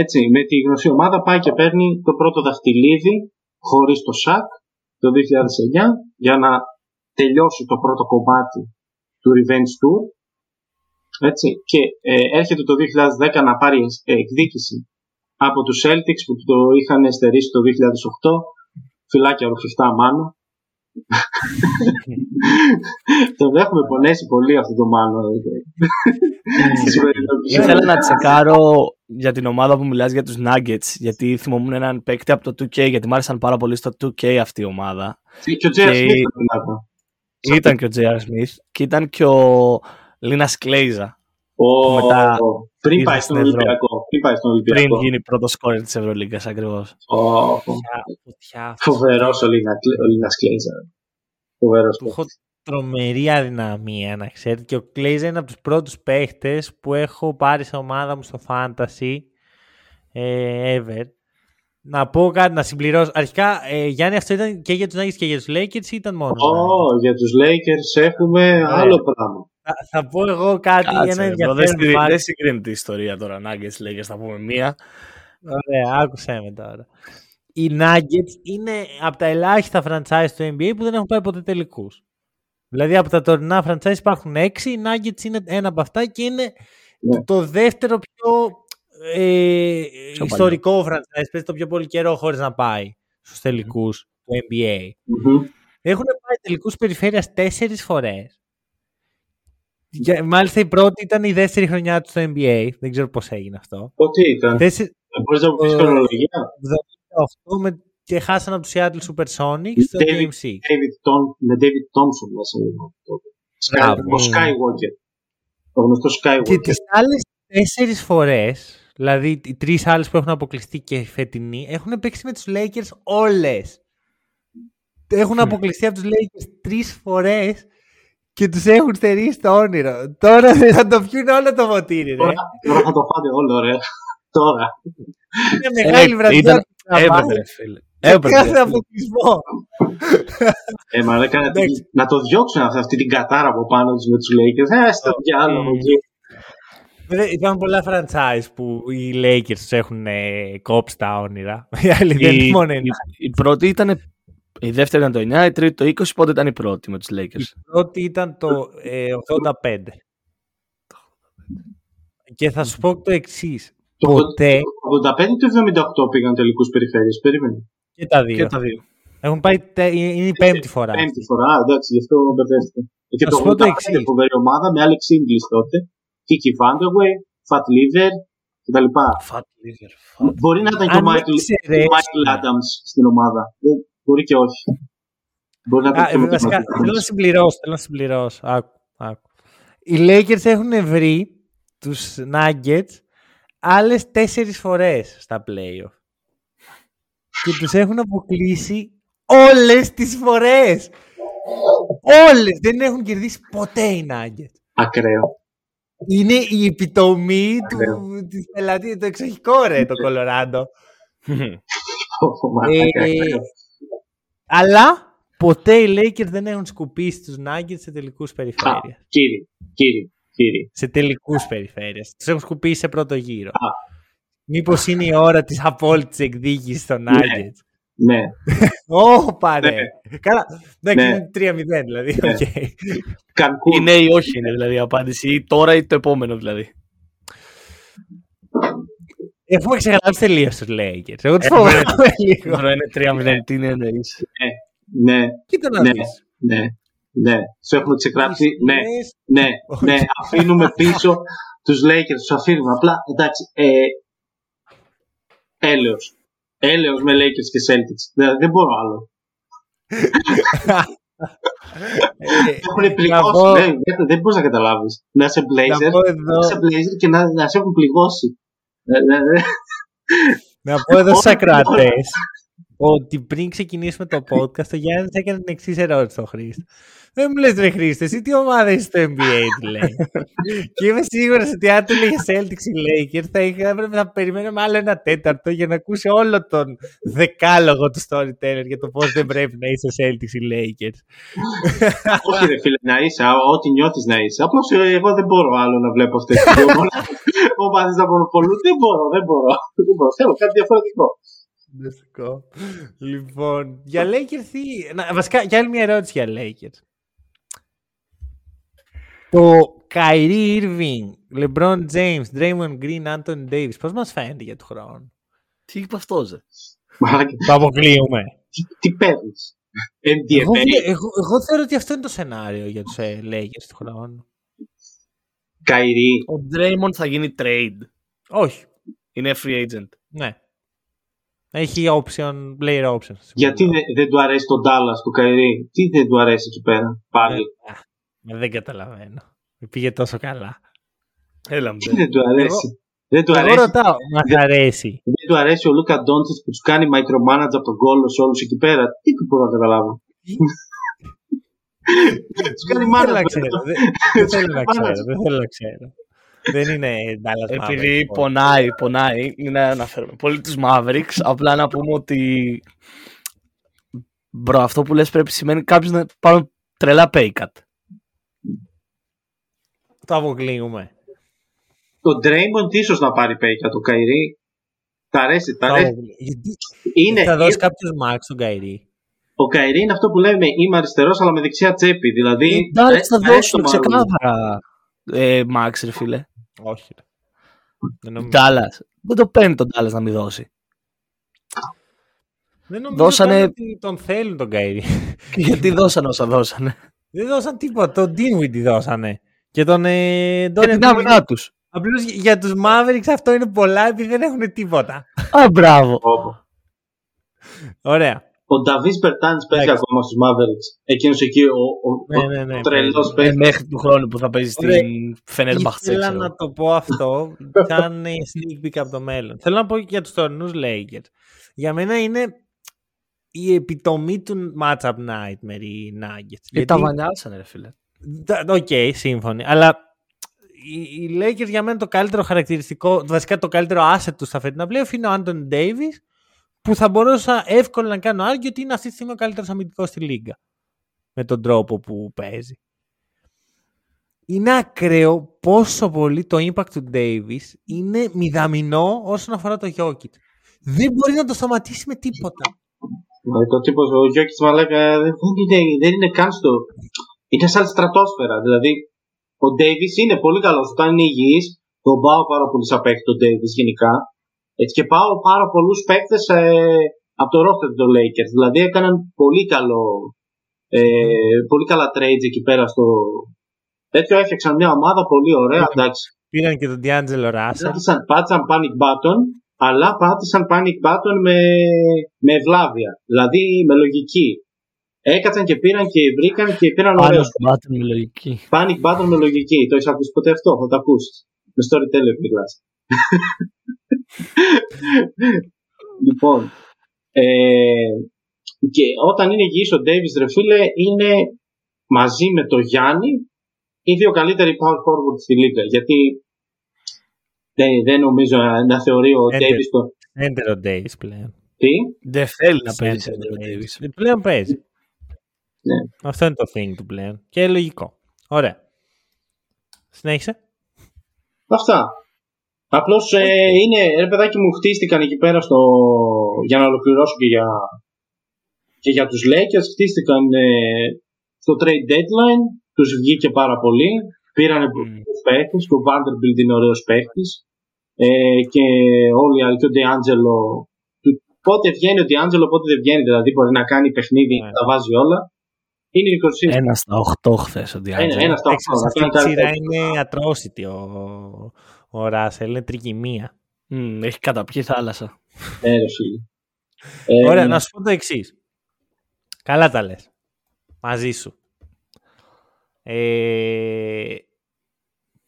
έτσι, με τη γνωστή ομάδα πάει και παίρνει το πρώτο δαχτυλίδι χωρίς το ΣΑΚ το 2009 για να τελειώσει το πρώτο κομμάτι του Revenge Tour. Έτσι, και ε, έρχεται το 2010 να πάρει ε, εκδίκηση από τους Celtics που το είχαν στερήσει το 2008 φυλάκια ρουφιχτά μάνο τον έχουμε πονέσει πολύ αυτό το μάνο Στη σημερινή επεισόδιο. Ήθελα να τσεκάρω για την ομάδα που μιλάς για τους Nuggets, γιατί θυμόμουν έναν παίκτη από το 2K, γιατί μου άρεσαν πάρα πολύ στο 2K αυτή η ομάδα. και ο J.R. Και- Smith ήταν δυνατό. Ήταν και ο J.R. Smith και ήταν και ο Λίνας Κλέιζα, Ο- μετά πριν ήρθε πάει στην στον Ευρώπη. Ολυμπιακό. Πριν πάει στον πριν Ολυμπιακό. γίνει πρώτος σκόρερ της Ευρωλίγκας ακριβώς. Ο- Φωτιά. Φοβερός ο Λίνα- ο Λίνας Κλέιζα. Φοβερός. Του έχω τρομερή αδυναμία να ξέρετε και ο Κλέιζα είναι από τους πρώτους παίχτες που έχω πάρει σε ομάδα μου στο Fantasy ε, ever. Να πω κάτι, να συμπληρώσω. Αρχικά, ε, Γιάννη, αυτό ήταν και για τους Nuggets και για τους Lakers ή ήταν μόνο. Ω, για τους Lakers έχουμε άλλο πράγμα. Θα, θα πω εγώ κάτι, Κάτσε, ένα ρε, bro, δεν ενδιαφέρον συγκρι- fact. δεν συγκρίνεται η ιστορία τώρα. Nuggets λέγες, θα πούμε μία. Ωραία, άκουσέ με τώρα. Οι Nuggets είναι από τα ελάχιστα franchise του NBA που δεν έχουν πάει ποτέ τελικούς. Δηλαδή από τα τωρινά franchise υπάρχουν έξι, οι Nuggets είναι ένα από αυτά και είναι Ναι. το, το δεύτερο πιο ε, Πιο ιστορικό franchise, παίζει το πιο πολύ καιρό χωρίς να πάει στους τελικούς του NBA. Μμμ. Έχουν πάει τελικούς περιφέρειας τέσσερις φορέ. Μάλιστα η πρώτη ήταν η δεύτερη χρονιά του στο NBA. Δεν ξέρω πώς έγινε αυτό. Πότε ήταν; Τέσσερι... Μπορείς να μου πεις χρονολογία; με... και χάσαν από του Seattle Supersonics στο David, Game 6. David Tom, με David Thompson μέσα. Ο Skywalker. Το γνωστός Skywalker. Και τις άλλες τέσσερις φορές Δηλαδή, οι τρεις άλλες που έχουν αποκλειστεί και φετινοί έχουν παίξει με τους Lakers όλες. Έχουν αποκλειστεί από τους Lakers τρεις φορές και τους έχουν στερήσει το όνειρο. Τώρα θα το πιούν όλο το βοτήρι, ρε. Τώρα, θα το φάνε όλο, ρε. Τώρα. Είναι μεγάλη βραδιά. Έπρεπε, φίλε. Έπρεπε. Κάθε αποκλεισμό. Ε, μα να το διώξουν αυτή την κατάρα από πάνω τους με τους Lakers. Ε, στο διάλογο εκεί. Υπάρχουν πολλά franchise που οι Lakers τους έχουν ε, κόψει τα όνειρα. Η άλλη δεν είναι μόνο η, η πρώτη ήταν. Η δεύτερη ήταν το 9, η τρίτη το 20, πότε ήταν η πρώτη με τους Lakers; Η πρώτη ήταν το ε, 85. Και θα σου πω το εξής. Το Ποτέ... 85 ή το 78 πήγαν τελικούς περιφέρειες, περίμενε. Και τα δύο. Και τα δύο. Έχουν πάει, είναι η πέμπτη φορά. Πέμπτη φορά, εντάξει, γι' αυτό μπερδεύτηκα. Και το 85 φοβερή ομάδα με Alex Inglis τότε. Kiki Vandaway, Fat Liver κτλ. Fat Liver. Μπορεί να ήταν και ο Michael Adams στην ομάδα. Ε, μπορεί και όχι. Μπορεί να ήταν και Θέλω να συμπληρώσω. Θέλω να συμπληρώσω. Άκου, άκου. Οι Lakers έχουν βρει τους Nuggets άλλες τέσσερις φορές στα playoff. Και τους έχουν αποκλείσει όλες τις φορές. Όλες. Δεν έχουν κερδίσει ποτέ οι Nuggets. Ακραίο. Είναι η επιτομή του, της πελατείας, το εξοχικό ρε το Κολοράντο. ε, αλλά ποτέ οι Lakers δεν έχουν σκουπίσει τους Nuggets σε τελικούς περιφέρειες. Κύριε, κύριε, κύριε. Σε τελικούς περιφέρειες. Τους έχουν σκουπίσει σε πρώτο γύρο. Μήπως είναι η ώρα της απόλυτης εκδίκησης των ναι. Nuggets; Ναι. Ω, πάρε. Ναι. Καλά. Εντάξει, ναι. είναι 3-0 δηλαδή. Ναι. Okay. Είναι ή όχι είναι δηλαδή η απάντηση. Ή τώρα ή το επόμενο δηλαδή. Έχουμε ξεχαλάσει τελείως τους Lakers. Εγώ τους φοβάμαι λίγο. Τώρα είναι 3-0. Τι είναι εννοείς. Ναι. Κοίτα να ναι. Ναι. Ναι. Σου έχουμε ξεκράψει. Ναι. Ναι. Ναι. Αφήνουμε πίσω τους Lakers. Τους αφήνουμε. Απλά εντάξει. Ε, έλεος έλεος με Lakers και Celtics. Δηλαδή δεν μπορώ άλλο. Έχουν πληγώσει. Ναι, δεν μπορείς να καταλάβεις. Να είσαι Blazer, να είσαι Blazer και να, να σε έχουν πληγώσει. Ναι, ναι, να πω εδώ στου ακροατέ ότι πριν ξεκινήσουμε το podcast, ο Γιάννης έκανε την εξής ερώτηση στον Χρήστο. Δεν μου λες ρε Χρήστε, εσύ τι ομάδα είσαι στο NBA, του λέει. και είμαι σίγουρος ότι αν του λέγες Celtics ή Lakers, θα, είχα, έπρεπε να περιμένουμε άλλο ένα τέταρτο για να ακούσει όλο τον δεκάλογο του storyteller για το πώς δεν πρέπει να είσαι Celtics ή Lakers. Όχι, ρε φίλε, να είσαι, ό,τι νιώθεις να είσαι. Απλώς ε, εγώ δεν μπορώ άλλο να βλέπω αυτές τις ομάδες να πολλούς. Δεν μπορώ, δεν μπορώ. Δεν μπορώ. Θέλω κάτι διαφορετικό. Λοιπόν, για Lakers τι... βασικά, για άλλη μια ερώτηση για Lakers. Το Kyrie Irving, LeBron James, Draymond Green, Anthony Davis, πώς μας φαίνεται για το χρόνο. Τι είπε αυτό, Ζε; Το αποκλείουμε. Τι παίρνεις; Εγώ, εγώ, εγώ θεωρώ ότι αυτό είναι το σενάριο για τους ε, Lakers του χρόνου. Kyrie. Ο Draymond θα γίνει trade. Όχι. Είναι free agent. Ναι. Έχει option, player option. Γιατί δεν, δεν του αρέσει το Dallas του Kyrie; Τι δεν του αρέσει εκεί πέρα πάλι; Ε, δεν καταλαβαίνω. Πήγε τόσο καλά. Έλα μου. Τι δεν του αρέσει; Εγώ, δεν του αρέσει; ρωτάω, μας αρέσει. Δεν του αρέσει ο Λούκα Ντόντζιτ που τους κάνει micromanage από τον κόλλο σε όλους εκεί πέρα; Τι του μπορώ να καταλάβω; Τους κάνει manage. Δεν θέλω να ξέρω. Δεν θέλω να ξέρω. Δεν είναι Dallas Mavericks. Επειδή πονάει, πονάει, είναι να αναφέρουμε πολύ τους Mavericks. Απλά να πούμε ότι Μπρο, αυτό που λες πρέπει σημαίνει κάποιος να πάρει τρελά pay cut. Το αποκλείουμε. Το Draymond ίσως να πάρει για το Καϊρή. Τα αρέσει, τα αρέσει. Είναι, θα δώσει κάποιος max στον Καϊρή. Ο Καϊρή είναι αυτό που λέμε είμαι αριστερός αλλά με δεξιά τσέπη. Δηλαδή. Εντάξει, θα δώσουν ξεκάθαρα. Ε, Max, ρε φίλε. Όχι. Δεν, Δεν το παίρνει τον Dallas να μην δώσει. Δεν νομίζω Δώσανε- ότι τον θέλουν τον Καϊρή. Γιατί δώσανε όσα δώσανε. Δεν δώσαν τίποτα. Τον Dinwiddie δώσανε. Και τον ε, Και την άμυνά τους. Απλώς για τους Mavericks αυτό είναι πολλά επειδή δεν έχουν τίποτα. Α, μπράβο. Όπου. Ωραία. Ο Νταβίς Μπερτάνης παίζει Εντάξει. ακόμα στους Mavericks. Εκείνος εκεί ο, ο, Ναι, ναι, ναι, ο τρελός παίζει. Ε, παίζει. μέχρι του χρόνου που θα παίζει Ωραία. στην Φενέρμπαχτσε. Ήθελα να το πω αυτό σαν ε, sneak peek από το μέλλον. Θέλω να πω και για τους τωρινούς Lakers. Για μένα είναι η επιτομή του matchup nightmare οι Nuggets. Ε, τα βανιάσανε, ρε φίλε. Τα- Οκ, σύμφωνοι. Αλλά οι, οι Lakers για μένα το καλύτερο χαρακτηριστικό, βασικά το καλύτερο asset τους στα φετινά playoff είναι ο Anthony Davis που θα μπορούσα εύκολα να κάνω argue ότι είναι αυτή τη στιγμή ο καλύτερος αμυντικός στη λίγκα. Με τον τρόπο που παίζει. Είναι ακραίο πόσο πολύ το impact του Davis είναι μηδαμινό όσον αφορά το Jokic. Δεν μπορεί να το σταματήσει με τίποτα. Ε, Το τύπος ο Γιώκη Μαλάκα δεν είναι, δεν είναι καν στο. Είναι σαν στρατόσφαιρα. Δηλαδή, ο Ντέιβι είναι πολύ καλός. Όταν είναι υγιής, τον πάω πάρα πολύ σαν παίκτη τον Ντέιβι γενικά. Έτσι και πάω πάρα πολλούς παίκτες ε, από το roster των Lakers. Δηλαδή, έκαναν πολύ καλό. Ε, πολύ καλά trades εκεί πέρα στο. Τέτοιο έφτιαξαν μια ομάδα πολύ ωραία. Εντάξει. Πήραν και τον D'Angelo Russell. Πάτησαν, πάτησαν panic button, αλλά πάτησαν panic button με, με ευλάβεια. Δηλαδή με λογική. Έκατσαν και πήραν και βρήκαν και πήραν Πάνω ωραίο. στο button με λογική. Panic button με λογική. Το έχεις ακούσει ποτέ αυτό, θα το ακούσεις. Με storyteller μιλάς. Λοιπόν, ε, και όταν είναι υγιής ο Davis ρε φίλε, είναι μαζί με το Γιάννη οι δύο καλύτεροι power forward στη λίγα. Γιατί δεν, δεν νομίζω να, να θεωρεί ο Έντε. Davis το. Center ο Davis πλέον. Τι; Δεν θέλει να παίζει Center center ο ο Davis. Davis. Πλέον παίζει. Ναι. Αυτό είναι το thing του πλέον. Και λογικό. Ωραία. Συνέχισε. Αυτά. Απλώς ε, είναι, ρε παιδάκι μου, χτίστηκαν εκεί πέρα στο. Για να ολοκληρώσω και για, και για τους Lakers, χτίστηκαν ε, στο trade deadline. Τους βγήκε πάρα πολύ. Πήρανε mm. πολλούς παίχτε. Και ο Vanderbilt είναι ωραίος παίχτη. Ε, και όλοι οι άλλοι, και ο Ντεάντζελο. Πότε βγαίνει ο Ντεάντζελο, πότε δεν βγαίνει. Δηλαδή μπορεί να κάνει παιχνίδι, Ναι. τα βάζει όλα. Είναι 20. Ένας στα 8 χθες ο Ένα, Διάντζελο. ένας στα Εντάξει, 8. σε αυτή τη σειρά είναι atrocity ο, ο Ράσελ. Είναι τρικυμία. Μμμ, Έχει καταπιεί θάλασσα. Ναι, ρε φίλε. Ε, Ωραία, να σου πω το εξής. Καλά τα λες. Μαζί σου. Ε,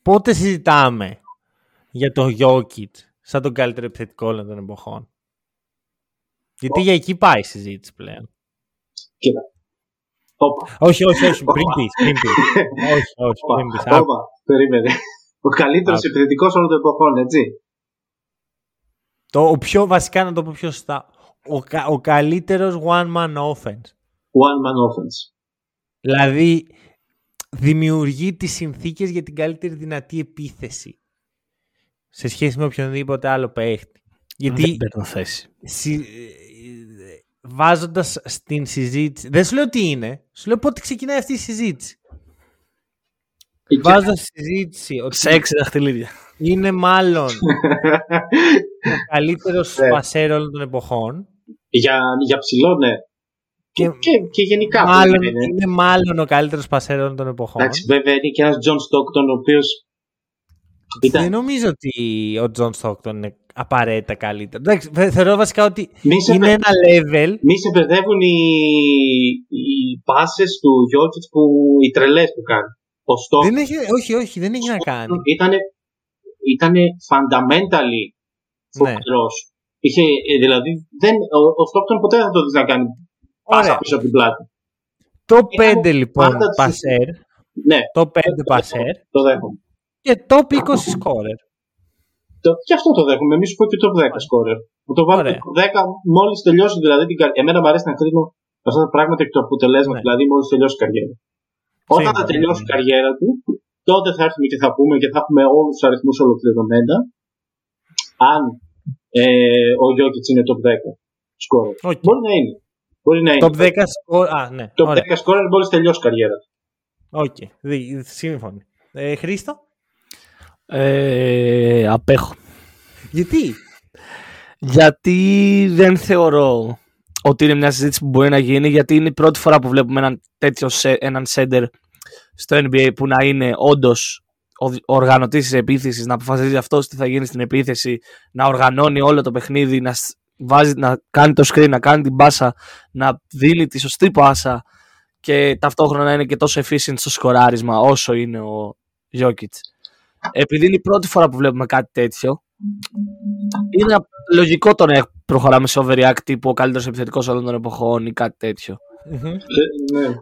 πότε συζητάμε για το Jokic σαν τον καλύτερο επιθετικό όλων των εποχών; Γιατί για εκεί πάει η συζήτηση πλέον. Κοίτα. Όπα. όχι, όχι, όχι. Πριν πεις, πριν πεις. όχι, όχι, πριν πεις. Άκου. Όπα. Περίμενε. Ο καλύτερος Άκου. επιθετικό όλων των εποχών, έτσι. Το, ο πιο βασικά να το πω πιο σωστά. Ο, κα- ο καλύτερος one man offense. One man offense. Δηλαδή δημιουργεί τις συνθήκες για την καλύτερη δυνατή επίθεση σε σχέση με οποιονδήποτε άλλο παίχτη. Γιατί Δεν παίρνω θέση. συ, βάζοντας στην συζήτηση... Δεν σου λέω τι είναι, σου λέω πότε ξεκινάει αυτή η συζήτηση. Εκεί- Βάζοντας στη συζήτηση ότι Σε έξι δαχτυλίδια. είναι μάλλον ο καλύτερος Ναι. πασέρ όλων των εποχών για, για ψηλό, ναι. Και, και και, και γενικά. μάλλον, περίμενε. είναι μάλλον ο καλύτερος πασέρ όλων των εποχών. Εντάξει, βέβαια είναι και ένας John Stockton ο οποίος. Δεν Ήταν. νομίζω ότι ο Τζον Στόκτον είναι απαραίτητα καλύτερο. Εντάξει, θε- θεωρώ βασικά ότι Μη σε, είναι μπε- ένα level. μη σε μπερδεύουν οι, οι πάσε του Jokic που οι τρελές που κάνει. Ο Stockton Δεν έχει, όχι, όχι, δεν έχει να κάνει. ήταν ήτανε fundamentally Ναι. φοβερός. Είχε, ε, δηλαδή, δεν, ο, ο Stockton ποτέ δεν θα το δεις να κάνει πάσα Ωραία. πίσω από την πλάτη. Το Ήταν 5 λοιπόν πάντα της- πασέρ, Ναι, το 5 πασέρ το δέχομαι. και top 20 scorer. Το, και αυτό το δέχομαι. Εμείς σου πω και το 10 σκόρερ. Μου το βάλω Ωραία. το 10 μόλις τελειώσει δηλαδή την καριέρα. Εμένα μου αρέσει να κρίνω αυτά τα πράγματα και το αποτελέσμα, Ναι. δηλαδή μόλις τελειώσει η καριέρα. Όταν θα Σύμφωνα, τελειώσει ναι. η καριέρα του, τότε θα έρθουμε και θα πούμε και θα έχουμε όλους τους αριθμούς ολοκληρωμένα. Αν ε, ο Γιόκιτς είναι top 10 σκόρερ. Οκ. Μπορεί να είναι. Μπορεί να είναι. Top 10 scorer. Α, ναι. Top Ωραία. 10 σκόρερ μόλις τελειώσει η καριέρα του. Οκ. Δι- Σύμφωνοι. Ε, Χρήστο, Ε, απέχω. γιατί; Γιατί δεν θεωρώ ότι είναι μια συζήτηση που μπορεί να γίνει γιατί είναι η πρώτη φορά που βλέπουμε έναν τέτοιο έναν σέντερ στο NBA που να είναι όντως ο οργανωτής της επίθεσης, να αποφασίζει αυτός τι θα γίνει στην επίθεση, να οργανώνει όλο το παιχνίδι, να, βάζει, να κάνει το screen, να κάνει την πάσα, να δίνει τη σωστή πάσα και ταυτόχρονα είναι και τόσο efficient στο σκοράρισμα όσο είναι ο Jokic. Επειδή είναι η πρώτη φορά που βλέπουμε κάτι τέτοιο, είναι λογικό το να προχωράμε σε overreact τύπου ο καλύτερος επιθετικός όλων των εποχών ή κάτι Ναι.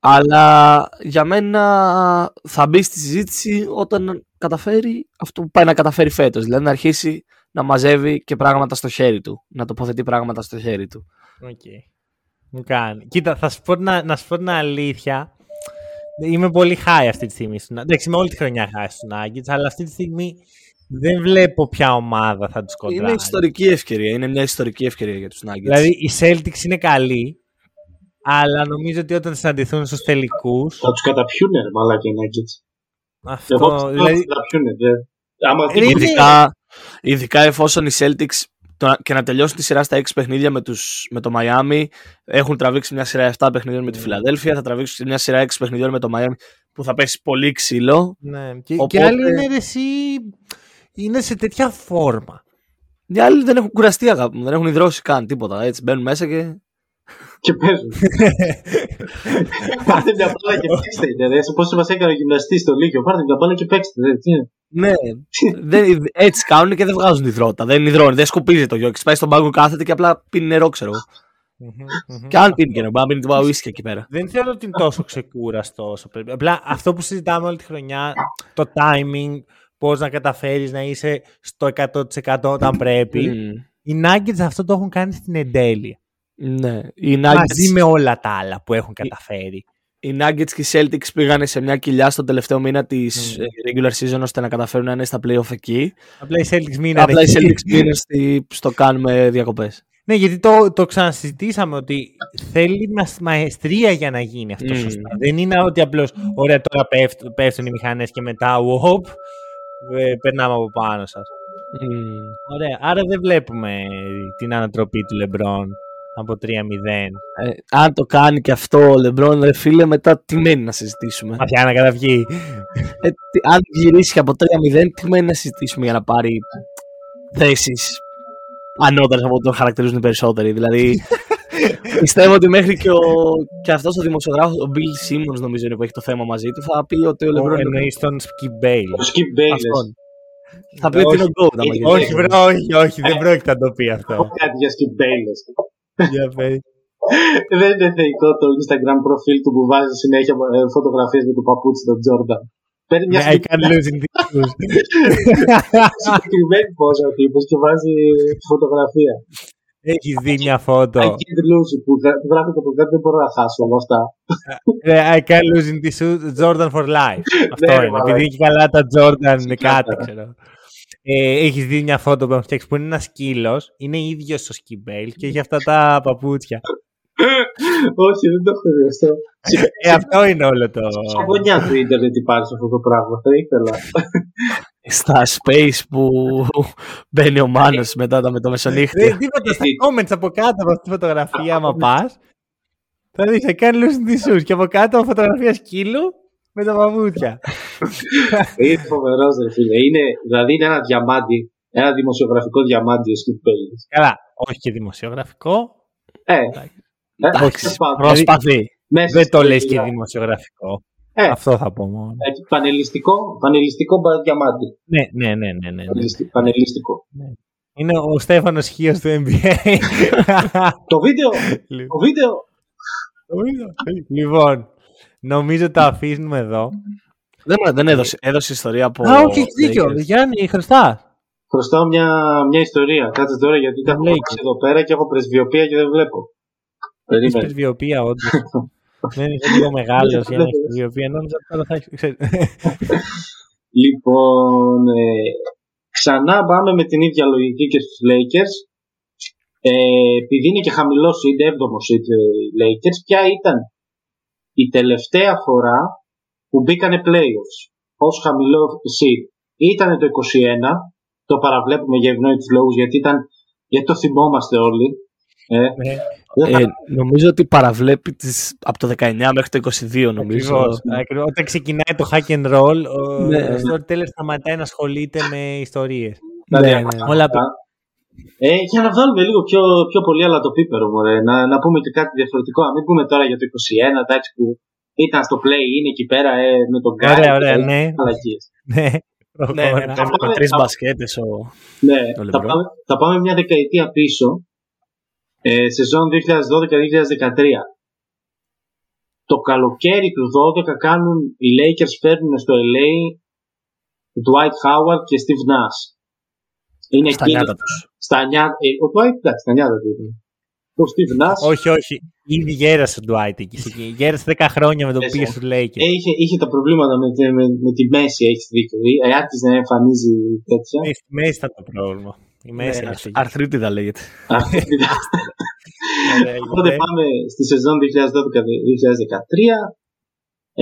Αλλά για μένα θα μπει στη συζήτηση όταν καταφέρει αυτό που πάει να καταφέρει φέτος. Δηλαδή να αρχίσει να μαζεύει και πράγματα στο χέρι του. Να τοποθετεί πράγματα στο χέρι του. Okay. Μου κάνει. Κοίτα, θα σου πω, να, να σου πω την αλήθεια. Είμαι πολύ high αυτή τη στιγμή. Εντάξει, είμαι όλη τη χρονιά high στους Nuggets, αλλά αυτή τη στιγμή δεν βλέπω ποια ομάδα θα τους κοντράει. Είναι ιστορική ευκαιρία. Είναι μια ιστορική ευκαιρία για τους Nuggets. Δηλαδή οι Celtics είναι καλοί, αλλά νομίζω ότι όταν συναντηθούν στους τελικού. Θα τους καταπιούν, μαλάκι οι Nuggets. Αυτό. Εγώ, δηλαδή... θα καταπιούν, δε. ειδικά, ειδικά εφόσον οι Celtics και να τελειώσουν τη σειρά στα 6 παιχνίδια με, τους, με το Miami. Έχουν τραβήξει μια σειρά 7 παιχνιδιών με τη ναι. Φιλαδέλφια. Θα τραβήξουν μια σειρά 6 παιχνιδιών με το Miami που θα πέσει πολύ ξύλο. Ναι. Και, Οπότε... και άλλοι είναι εσύ είναι σε τέτοια φόρμα. Οι άλλοι δεν έχουν κουραστεί, αγάπη μου. Δεν έχουν ιδρώσει καν τίποτα. Έτσι μπαίνουν μέσα και. Και παίζουν. Πάρτε μια μπάλα και παίξτε. Δηλαδή, πώ μας έκανε ο γυμναστής στο Λίγιο. Πάρτε μια μπάλα και παίξτε. Ναι, δεν, έτσι κάνουν και δεν βγάζουν υδρότα. Δεν υδρώνει, δεν σκοπίζει το γιο. Πάει στον πάγκο, κάθεται και απλά πίνει νερό, ξέρω και αν πίνει και να μπορεί να πίνει το ουίσκι εκεί πέρα. Δεν θέλω ότι είναι τόσο ξεκούραστο όσο πρέπει. Απλά αυτό που συζητάμε όλη τη χρονιά, το timing, πώς να καταφέρεις να είσαι στο 100% όταν πρέπει. Mm. Οι Nuggets αυτό το έχουν κάνει στην εντέλεια. Ναι. Οι Nuggets... Μαζί με όλα τα άλλα που έχουν καταφέρει. Οι Nuggets και οι Celtics πήγανε σε μια κοιλιά στο τελευταίο μήνα της mm. regular season ώστε να καταφέρουν να είναι στα playoff εκεί. Απλά οι Celtics μείνανε Απλά οι Celtics μείνανε στο κάνουμε διακοπές. Ναι, γιατί το, το ξανασυζητήσαμε ότι θέλει μαεστρία για να γίνει αυτό mm. σωστά. Δεν είναι ότι απλώς ωραία τώρα πέφτουν, πέφτουν οι μηχανές και μετά whoop, ε, περνάμε από πάνω σας. Mm. Ωραία. Άρα δεν βλέπουμε την ανατροπή του Λεμπρόν από 3-0. Ε, αν το κάνει και αυτό ο Λεμπρόν, ρε φίλε, μετά τι μένει να συζητήσουμε; Μαθιά να καταβγεί. Ε, αν γυρίσει από 3-0, τι μένει να συζητήσουμε για να πάρει θέσεις ανώτερες από τον χαρακτηρίζουν οι περισσότεροι; Δηλαδή, πιστεύω ότι μέχρι και, ο, και αυτός ο δημοσιογράφος, ο Bill Simmons, νομίζω είναι που έχει το θέμα μαζί του, θα πει ότι ο Λεμπρόν. Εννοείς τον Skip Bayless. Ο Skip Bayless. Θα πει ότι είναι ο Goat. Όχι, βρω, όχι, όχι, δεν πρόκειται να το πει αυτό. Κάτι για Skip Bayless. Για Δεν είναι θεϊκό το Instagram προφίλ του που βάζει συνέχεια ε, φωτογραφίες με το παπούτσι του Τζόρνταν. Παίρνει μια ναι, I can't lose in Συγκεκριμένη πόσα ο τύπος και βάζει φωτογραφία. Έχεις δει μια φώτο. I can't lose που γράφει το κάτω δεν μπορώ να χάσω όλα αυτά. Ναι, I can't lose in this Jordan for life. Αυτό ναι, είναι. Επειδή έχει καλά τα Jordan είναι κάτι, ξέρω. Ε, έχεις δει μια φώτο που έχουν φτιάξει που είναι ένας σκύλος, είναι ίδιος στο σκιμπέλ και έχει αυτά τα παπούτσια. Όχι, δεν το έχω δει αυτό. Ε, αυτό είναι όλο το. Στα γωνιά του Ιντερνετ υπάρχει αυτό το πράγμα. Θα ήθελα. Στα space που μπαίνει ο Μάνος μετά με το μεσονύχτη. Δεν τίποτα. Στα comments από κάτω από αυτή τη φωτογραφία, άμα πας. Θα δεις, θα κάνει λούση τη και από κάτω φωτογραφία σκύλου με τα παπούτσια. Είναι φοβερός, ρε φίλε. Είναι, δηλαδή είναι ένα διαμάντι, ένα δημοσιογραφικό διαμάντι ο Σκυπ Καλά, όχι και δημοσιογραφικό. Ε, Εντάξει, προσπαθεί. Δεν το λες και δημοσιογραφικό. Ε, Αυτό θα πω μόνο. Έτσι, πανελιστικό, πανελιστικό διαμάντι. Ναι, ναι, ναι. ναι, ναι, ναι. Πανελιστικό. Ναι. Είναι ο Στέφανος Χίος του NBA. το βίντεο. το βίντεο. το βίντεο. Λοιπόν, νομίζω το αφήνουμε εδώ. Δεν, δεν έδωσε, έδωσε ιστορία από... Α, όχι, έχει δίκιο. Γιάννη, χρωστά. Χρωστάω μια, μια ιστορία. Κάτσε τώρα γιατί τα έχω εδώ πέρα και έχω πρεσβειοπία και δεν βλέπω. Έχεις πρεσβειοπία, όντως. Δεν είναι λίγο μεγάλος για να έχει πρεσβειοπία. Νόμιζα ότι τώρα θα έχει. Λοιπόν, ε, ξανά πάμε με την ίδια λογική και στους Lakers. Ε, επειδή είναι και χαμηλός seed, 7ο seed οι Lakers, ποια ήταν η τελευταία φορά που μπήκανε playoffs ως χαμηλό seed; Ήταν το 21, το παραβλέπουμε για ευνόητους λόγους γιατί, ήταν, γιατί το θυμόμαστε όλοι, Ε, ναι. Ε, νομίζω ότι παραβλέπει τις, από το 19 μέχρι το 22 νομίζω. Ακριβώς. Όταν ξεκινάει το hack and roll, ο ναι. storyteller σταματάει να ασχολείται με ιστορίες. Ναι, ναι, ναι. Όλα... Ε, για να βγάλουμε λίγο πιο, πιο πολύ αλλά το πίπερο, μωρέ. Να, να πούμε και κάτι διαφορετικό. Να μην πούμε τώρα για το 21, εντάξει, που ήταν στο play, είναι εκεί πέρα ε, με τον Γκάρι. Ωραία, ωραία, ναι. ναι. Ναι, με τρεις μπασκέτες ο, ναι, θα, πάμε, θα πάμε μια δεκαετία πίσω ε, σεζόν 2012-2013. Το καλοκαίρι του 12 κάνουν οι Lakers φέρνουν στο LA Dwight Howard και Steve Nash. Είναι στα νιάτα τους. Στα νιάτα, ε, ο Dwight, εντάξει, στα νιάτα του ήταν. Ο Steve Nash. Όχι, όχι. Ήδη γέρασε ο Dwight εκεί. Γέρασε 10 χρόνια με το πήγε στους Lakers. Ε, είχε, είχε τα προβλήματα με, με, με τη μέση, έχεις δίκιο. Ε, άρχισε να εμφανίζει τέτοια. Ε, στη μέση ήταν το πρόβλημα. Η μέση ναι, αρθρίτιδα λέγεται. Οπότε πάμε στη σεζόν 2012-2013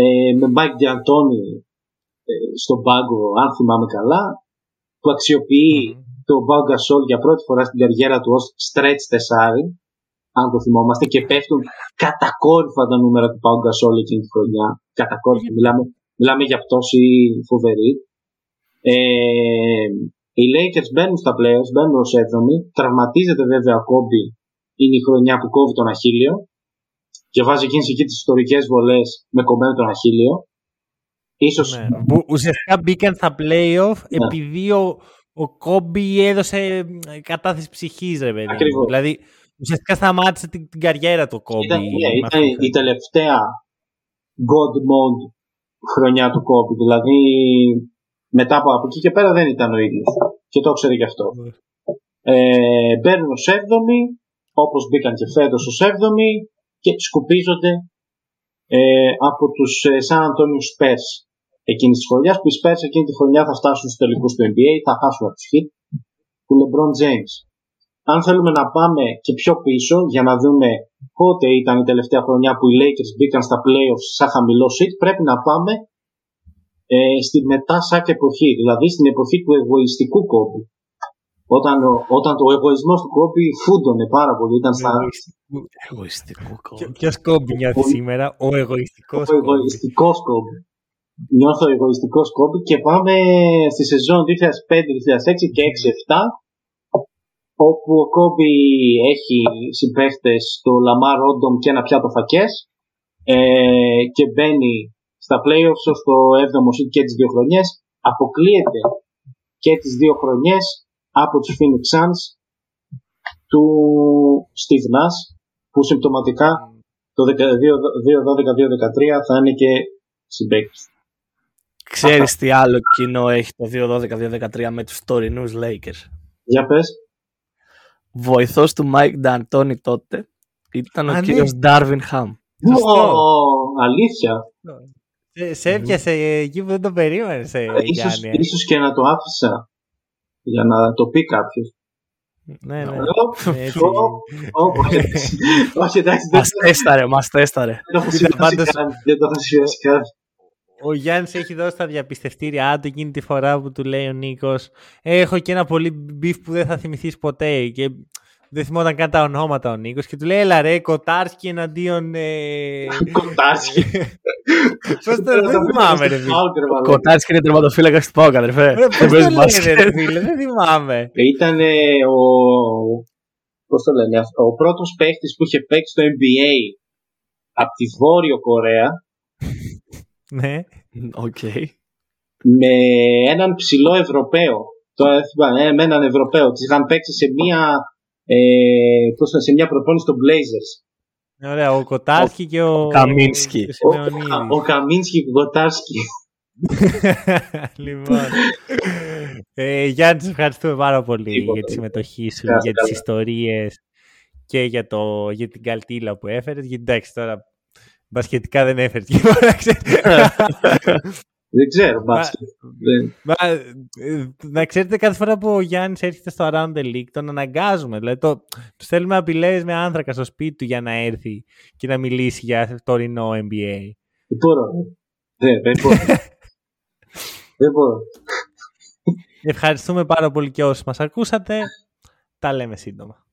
ε, με Mike D'Antoni ε, στον πάγκο, αν θυμάμαι καλά, που αξιοποιεί mm-hmm. τον Pau Gasol για πρώτη φορά στην καριέρα του ως stretch τεσάρι, αν το θυμόμαστε, και πέφτουν κατακόρυφα τα νούμερα του Pau Gasol εκείνη τη χρονιά. Κατακόρυφα, μιλάμε, μιλάμε για πτώση φοβερή. Ε, οι Lakers μπαίνουν στα playoffs, μπαίνουν ως 7 Τραυματίζεται βέβαια ο Κόμπι. Είναι η χρονιά που κόβει τον Αχίλιο. Και βάζει εκείνε εκεί τις ιστορικές βολές με κομμένο τον Αχίλιο. Ίσως... Ναι. ουσιαστικά μπήκαν στα playoff ναι. επειδή ο, ο Κόμπι έδωσε κατάθεση ψυχής, ρε παιδί. Ακριβώς. Δηλαδή ουσιαστικά σταμάτησε την, την καριέρα του Κόμπι. Ήταν, ναι, ήταν η τελευταία God mode χρονιά του Κόμπι. Δηλαδή μετά από, από εκεί και πέρα δεν ήταν ο ίδιος. Και το ξέρει και αυτό. Ναι. Ε, μπαίνουν ως 7η, όπως μπήκαν και φέτος ως 7η, και σκουπίζονται ε, από τους ε, San Antonio Spurs εκείνη της χρονιάς. Που οι Spurs εκείνη τη χρονιά θα φτάσουν στους τελικούς του NBA, θα χάσουν από τους Heat του LeBron James. Αν θέλουμε να πάμε και πιο πίσω για να δούμε πότε ήταν η τελευταία χρονιά που οι Lakers μπήκαν στα playoffs σαν χαμηλό seat, πρέπει να πάμε ε, στη μετά σάκ εποχή, δηλαδή στην εποχή του εγωιστικού κόπου. Όταν, όταν το εγωισμός του κόμπι φούντωνε πάρα πολύ. Ήταν στα... Εγωιστικό κόμπι. Ποιος κόμπι νιώθει σήμερα, ο εγωιστικός κόμπι. Ο εγωιστικός κόμπι. Νιώθω εγωιστικός Κόμπι και πάμε στη σεζόν 2005-2006 και 6-7 όπου ο Κόμπι έχει συμπαίχτες το Λαμάρ Όντομ και ένα πιάτο φακές ε, και μπαίνει στα playoffs ως το 7ο seed και τις δύο χρονιές αποκλείεται και τις δύο χρονιές από τους Phoenix Suns του Steve Nash που συμπτωματικά το 2012-2013 θα είναι και συμπαίκτης. Ξέρεις τι άλλο κοινό έχει το 2012-2013 με τους τωρινούς Lakers; Για πες. Βοηθός του Mike D'Antoni τότε ήταν ο κύριος Darvin Ham. αλήθεια. Σε έπιασε εκεί που δεν το περίμενε, ε, ίσως, ίσως και να το άφησα για να το πει κάποιος. Ναι, ναι. Όχι, εντάξει. Μας τέσταρε, μας τέσταρε. Δεν το έχω σημειώσει καν. Ο Γιάννης έχει δώσει τα διαπιστευτήριά του εκείνη τη φορά που του λέει ο Νίκος: Έχω και ένα πολύ beef που δεν θα θυμηθείς ποτέ. Και δεν θυμόταν καν τα ονόματα ο Νίκος και του λέει: Έλα ρε, Κοτάρσκι εναντίον. Ε... Κοτάρσκι. Πώς το δεν θυμάμαι, ρε Κοτάρσκι είναι τερματοφύλακας του ΠΑΟΚ, αδερφέ. Δεν παίζεις μπάσκετ. Δεν θυμάμαι. Ήταν ο. Πώς το λένε, ο πρώτος παίχτης που είχε παίξει στο NBA από τη Βόρειο Κορέα. Ναι. Οκ. Με έναν ψηλό Ευρωπαίο. Τώρα θυμάμαι, με έναν Ευρωπαίο. Τη είχαν παίξει σε μία ε, σε μια προπόνηση των Blazers. Ωραία, ο Κοτάρσκι και ο Καμίνσκι. Ο, ο, ο Καμίνσκι και ο Κοτάρσκι. λοιπόν. ε, Γιάννη, σε ευχαριστούμε πάρα πολύ για τη συμμετοχή σου, για τις ιστορίες και για, το, για την καλτήλα που έφερες. Γιατί εντάξει τώρα, μπασχετικά δεν έφερες τίποτα, Δεν ξέρω, μπάσκετ. Μα, ε, να ξέρετε, κάθε φορά που ο Γιάννης έρχεται στο Around the League, τον αναγκάζουμε. Δηλαδή, το, του στέλνουμε απειλέ με άνθρακα στο σπίτι του για να έρθει και να μιλήσει για τωρινό NBA. Δεν μπορώ. Δεν, δεν μπορώ. δεν μπορώ. Ευχαριστούμε πάρα πολύ και όσοι μας ακούσατε. Τα λέμε σύντομα.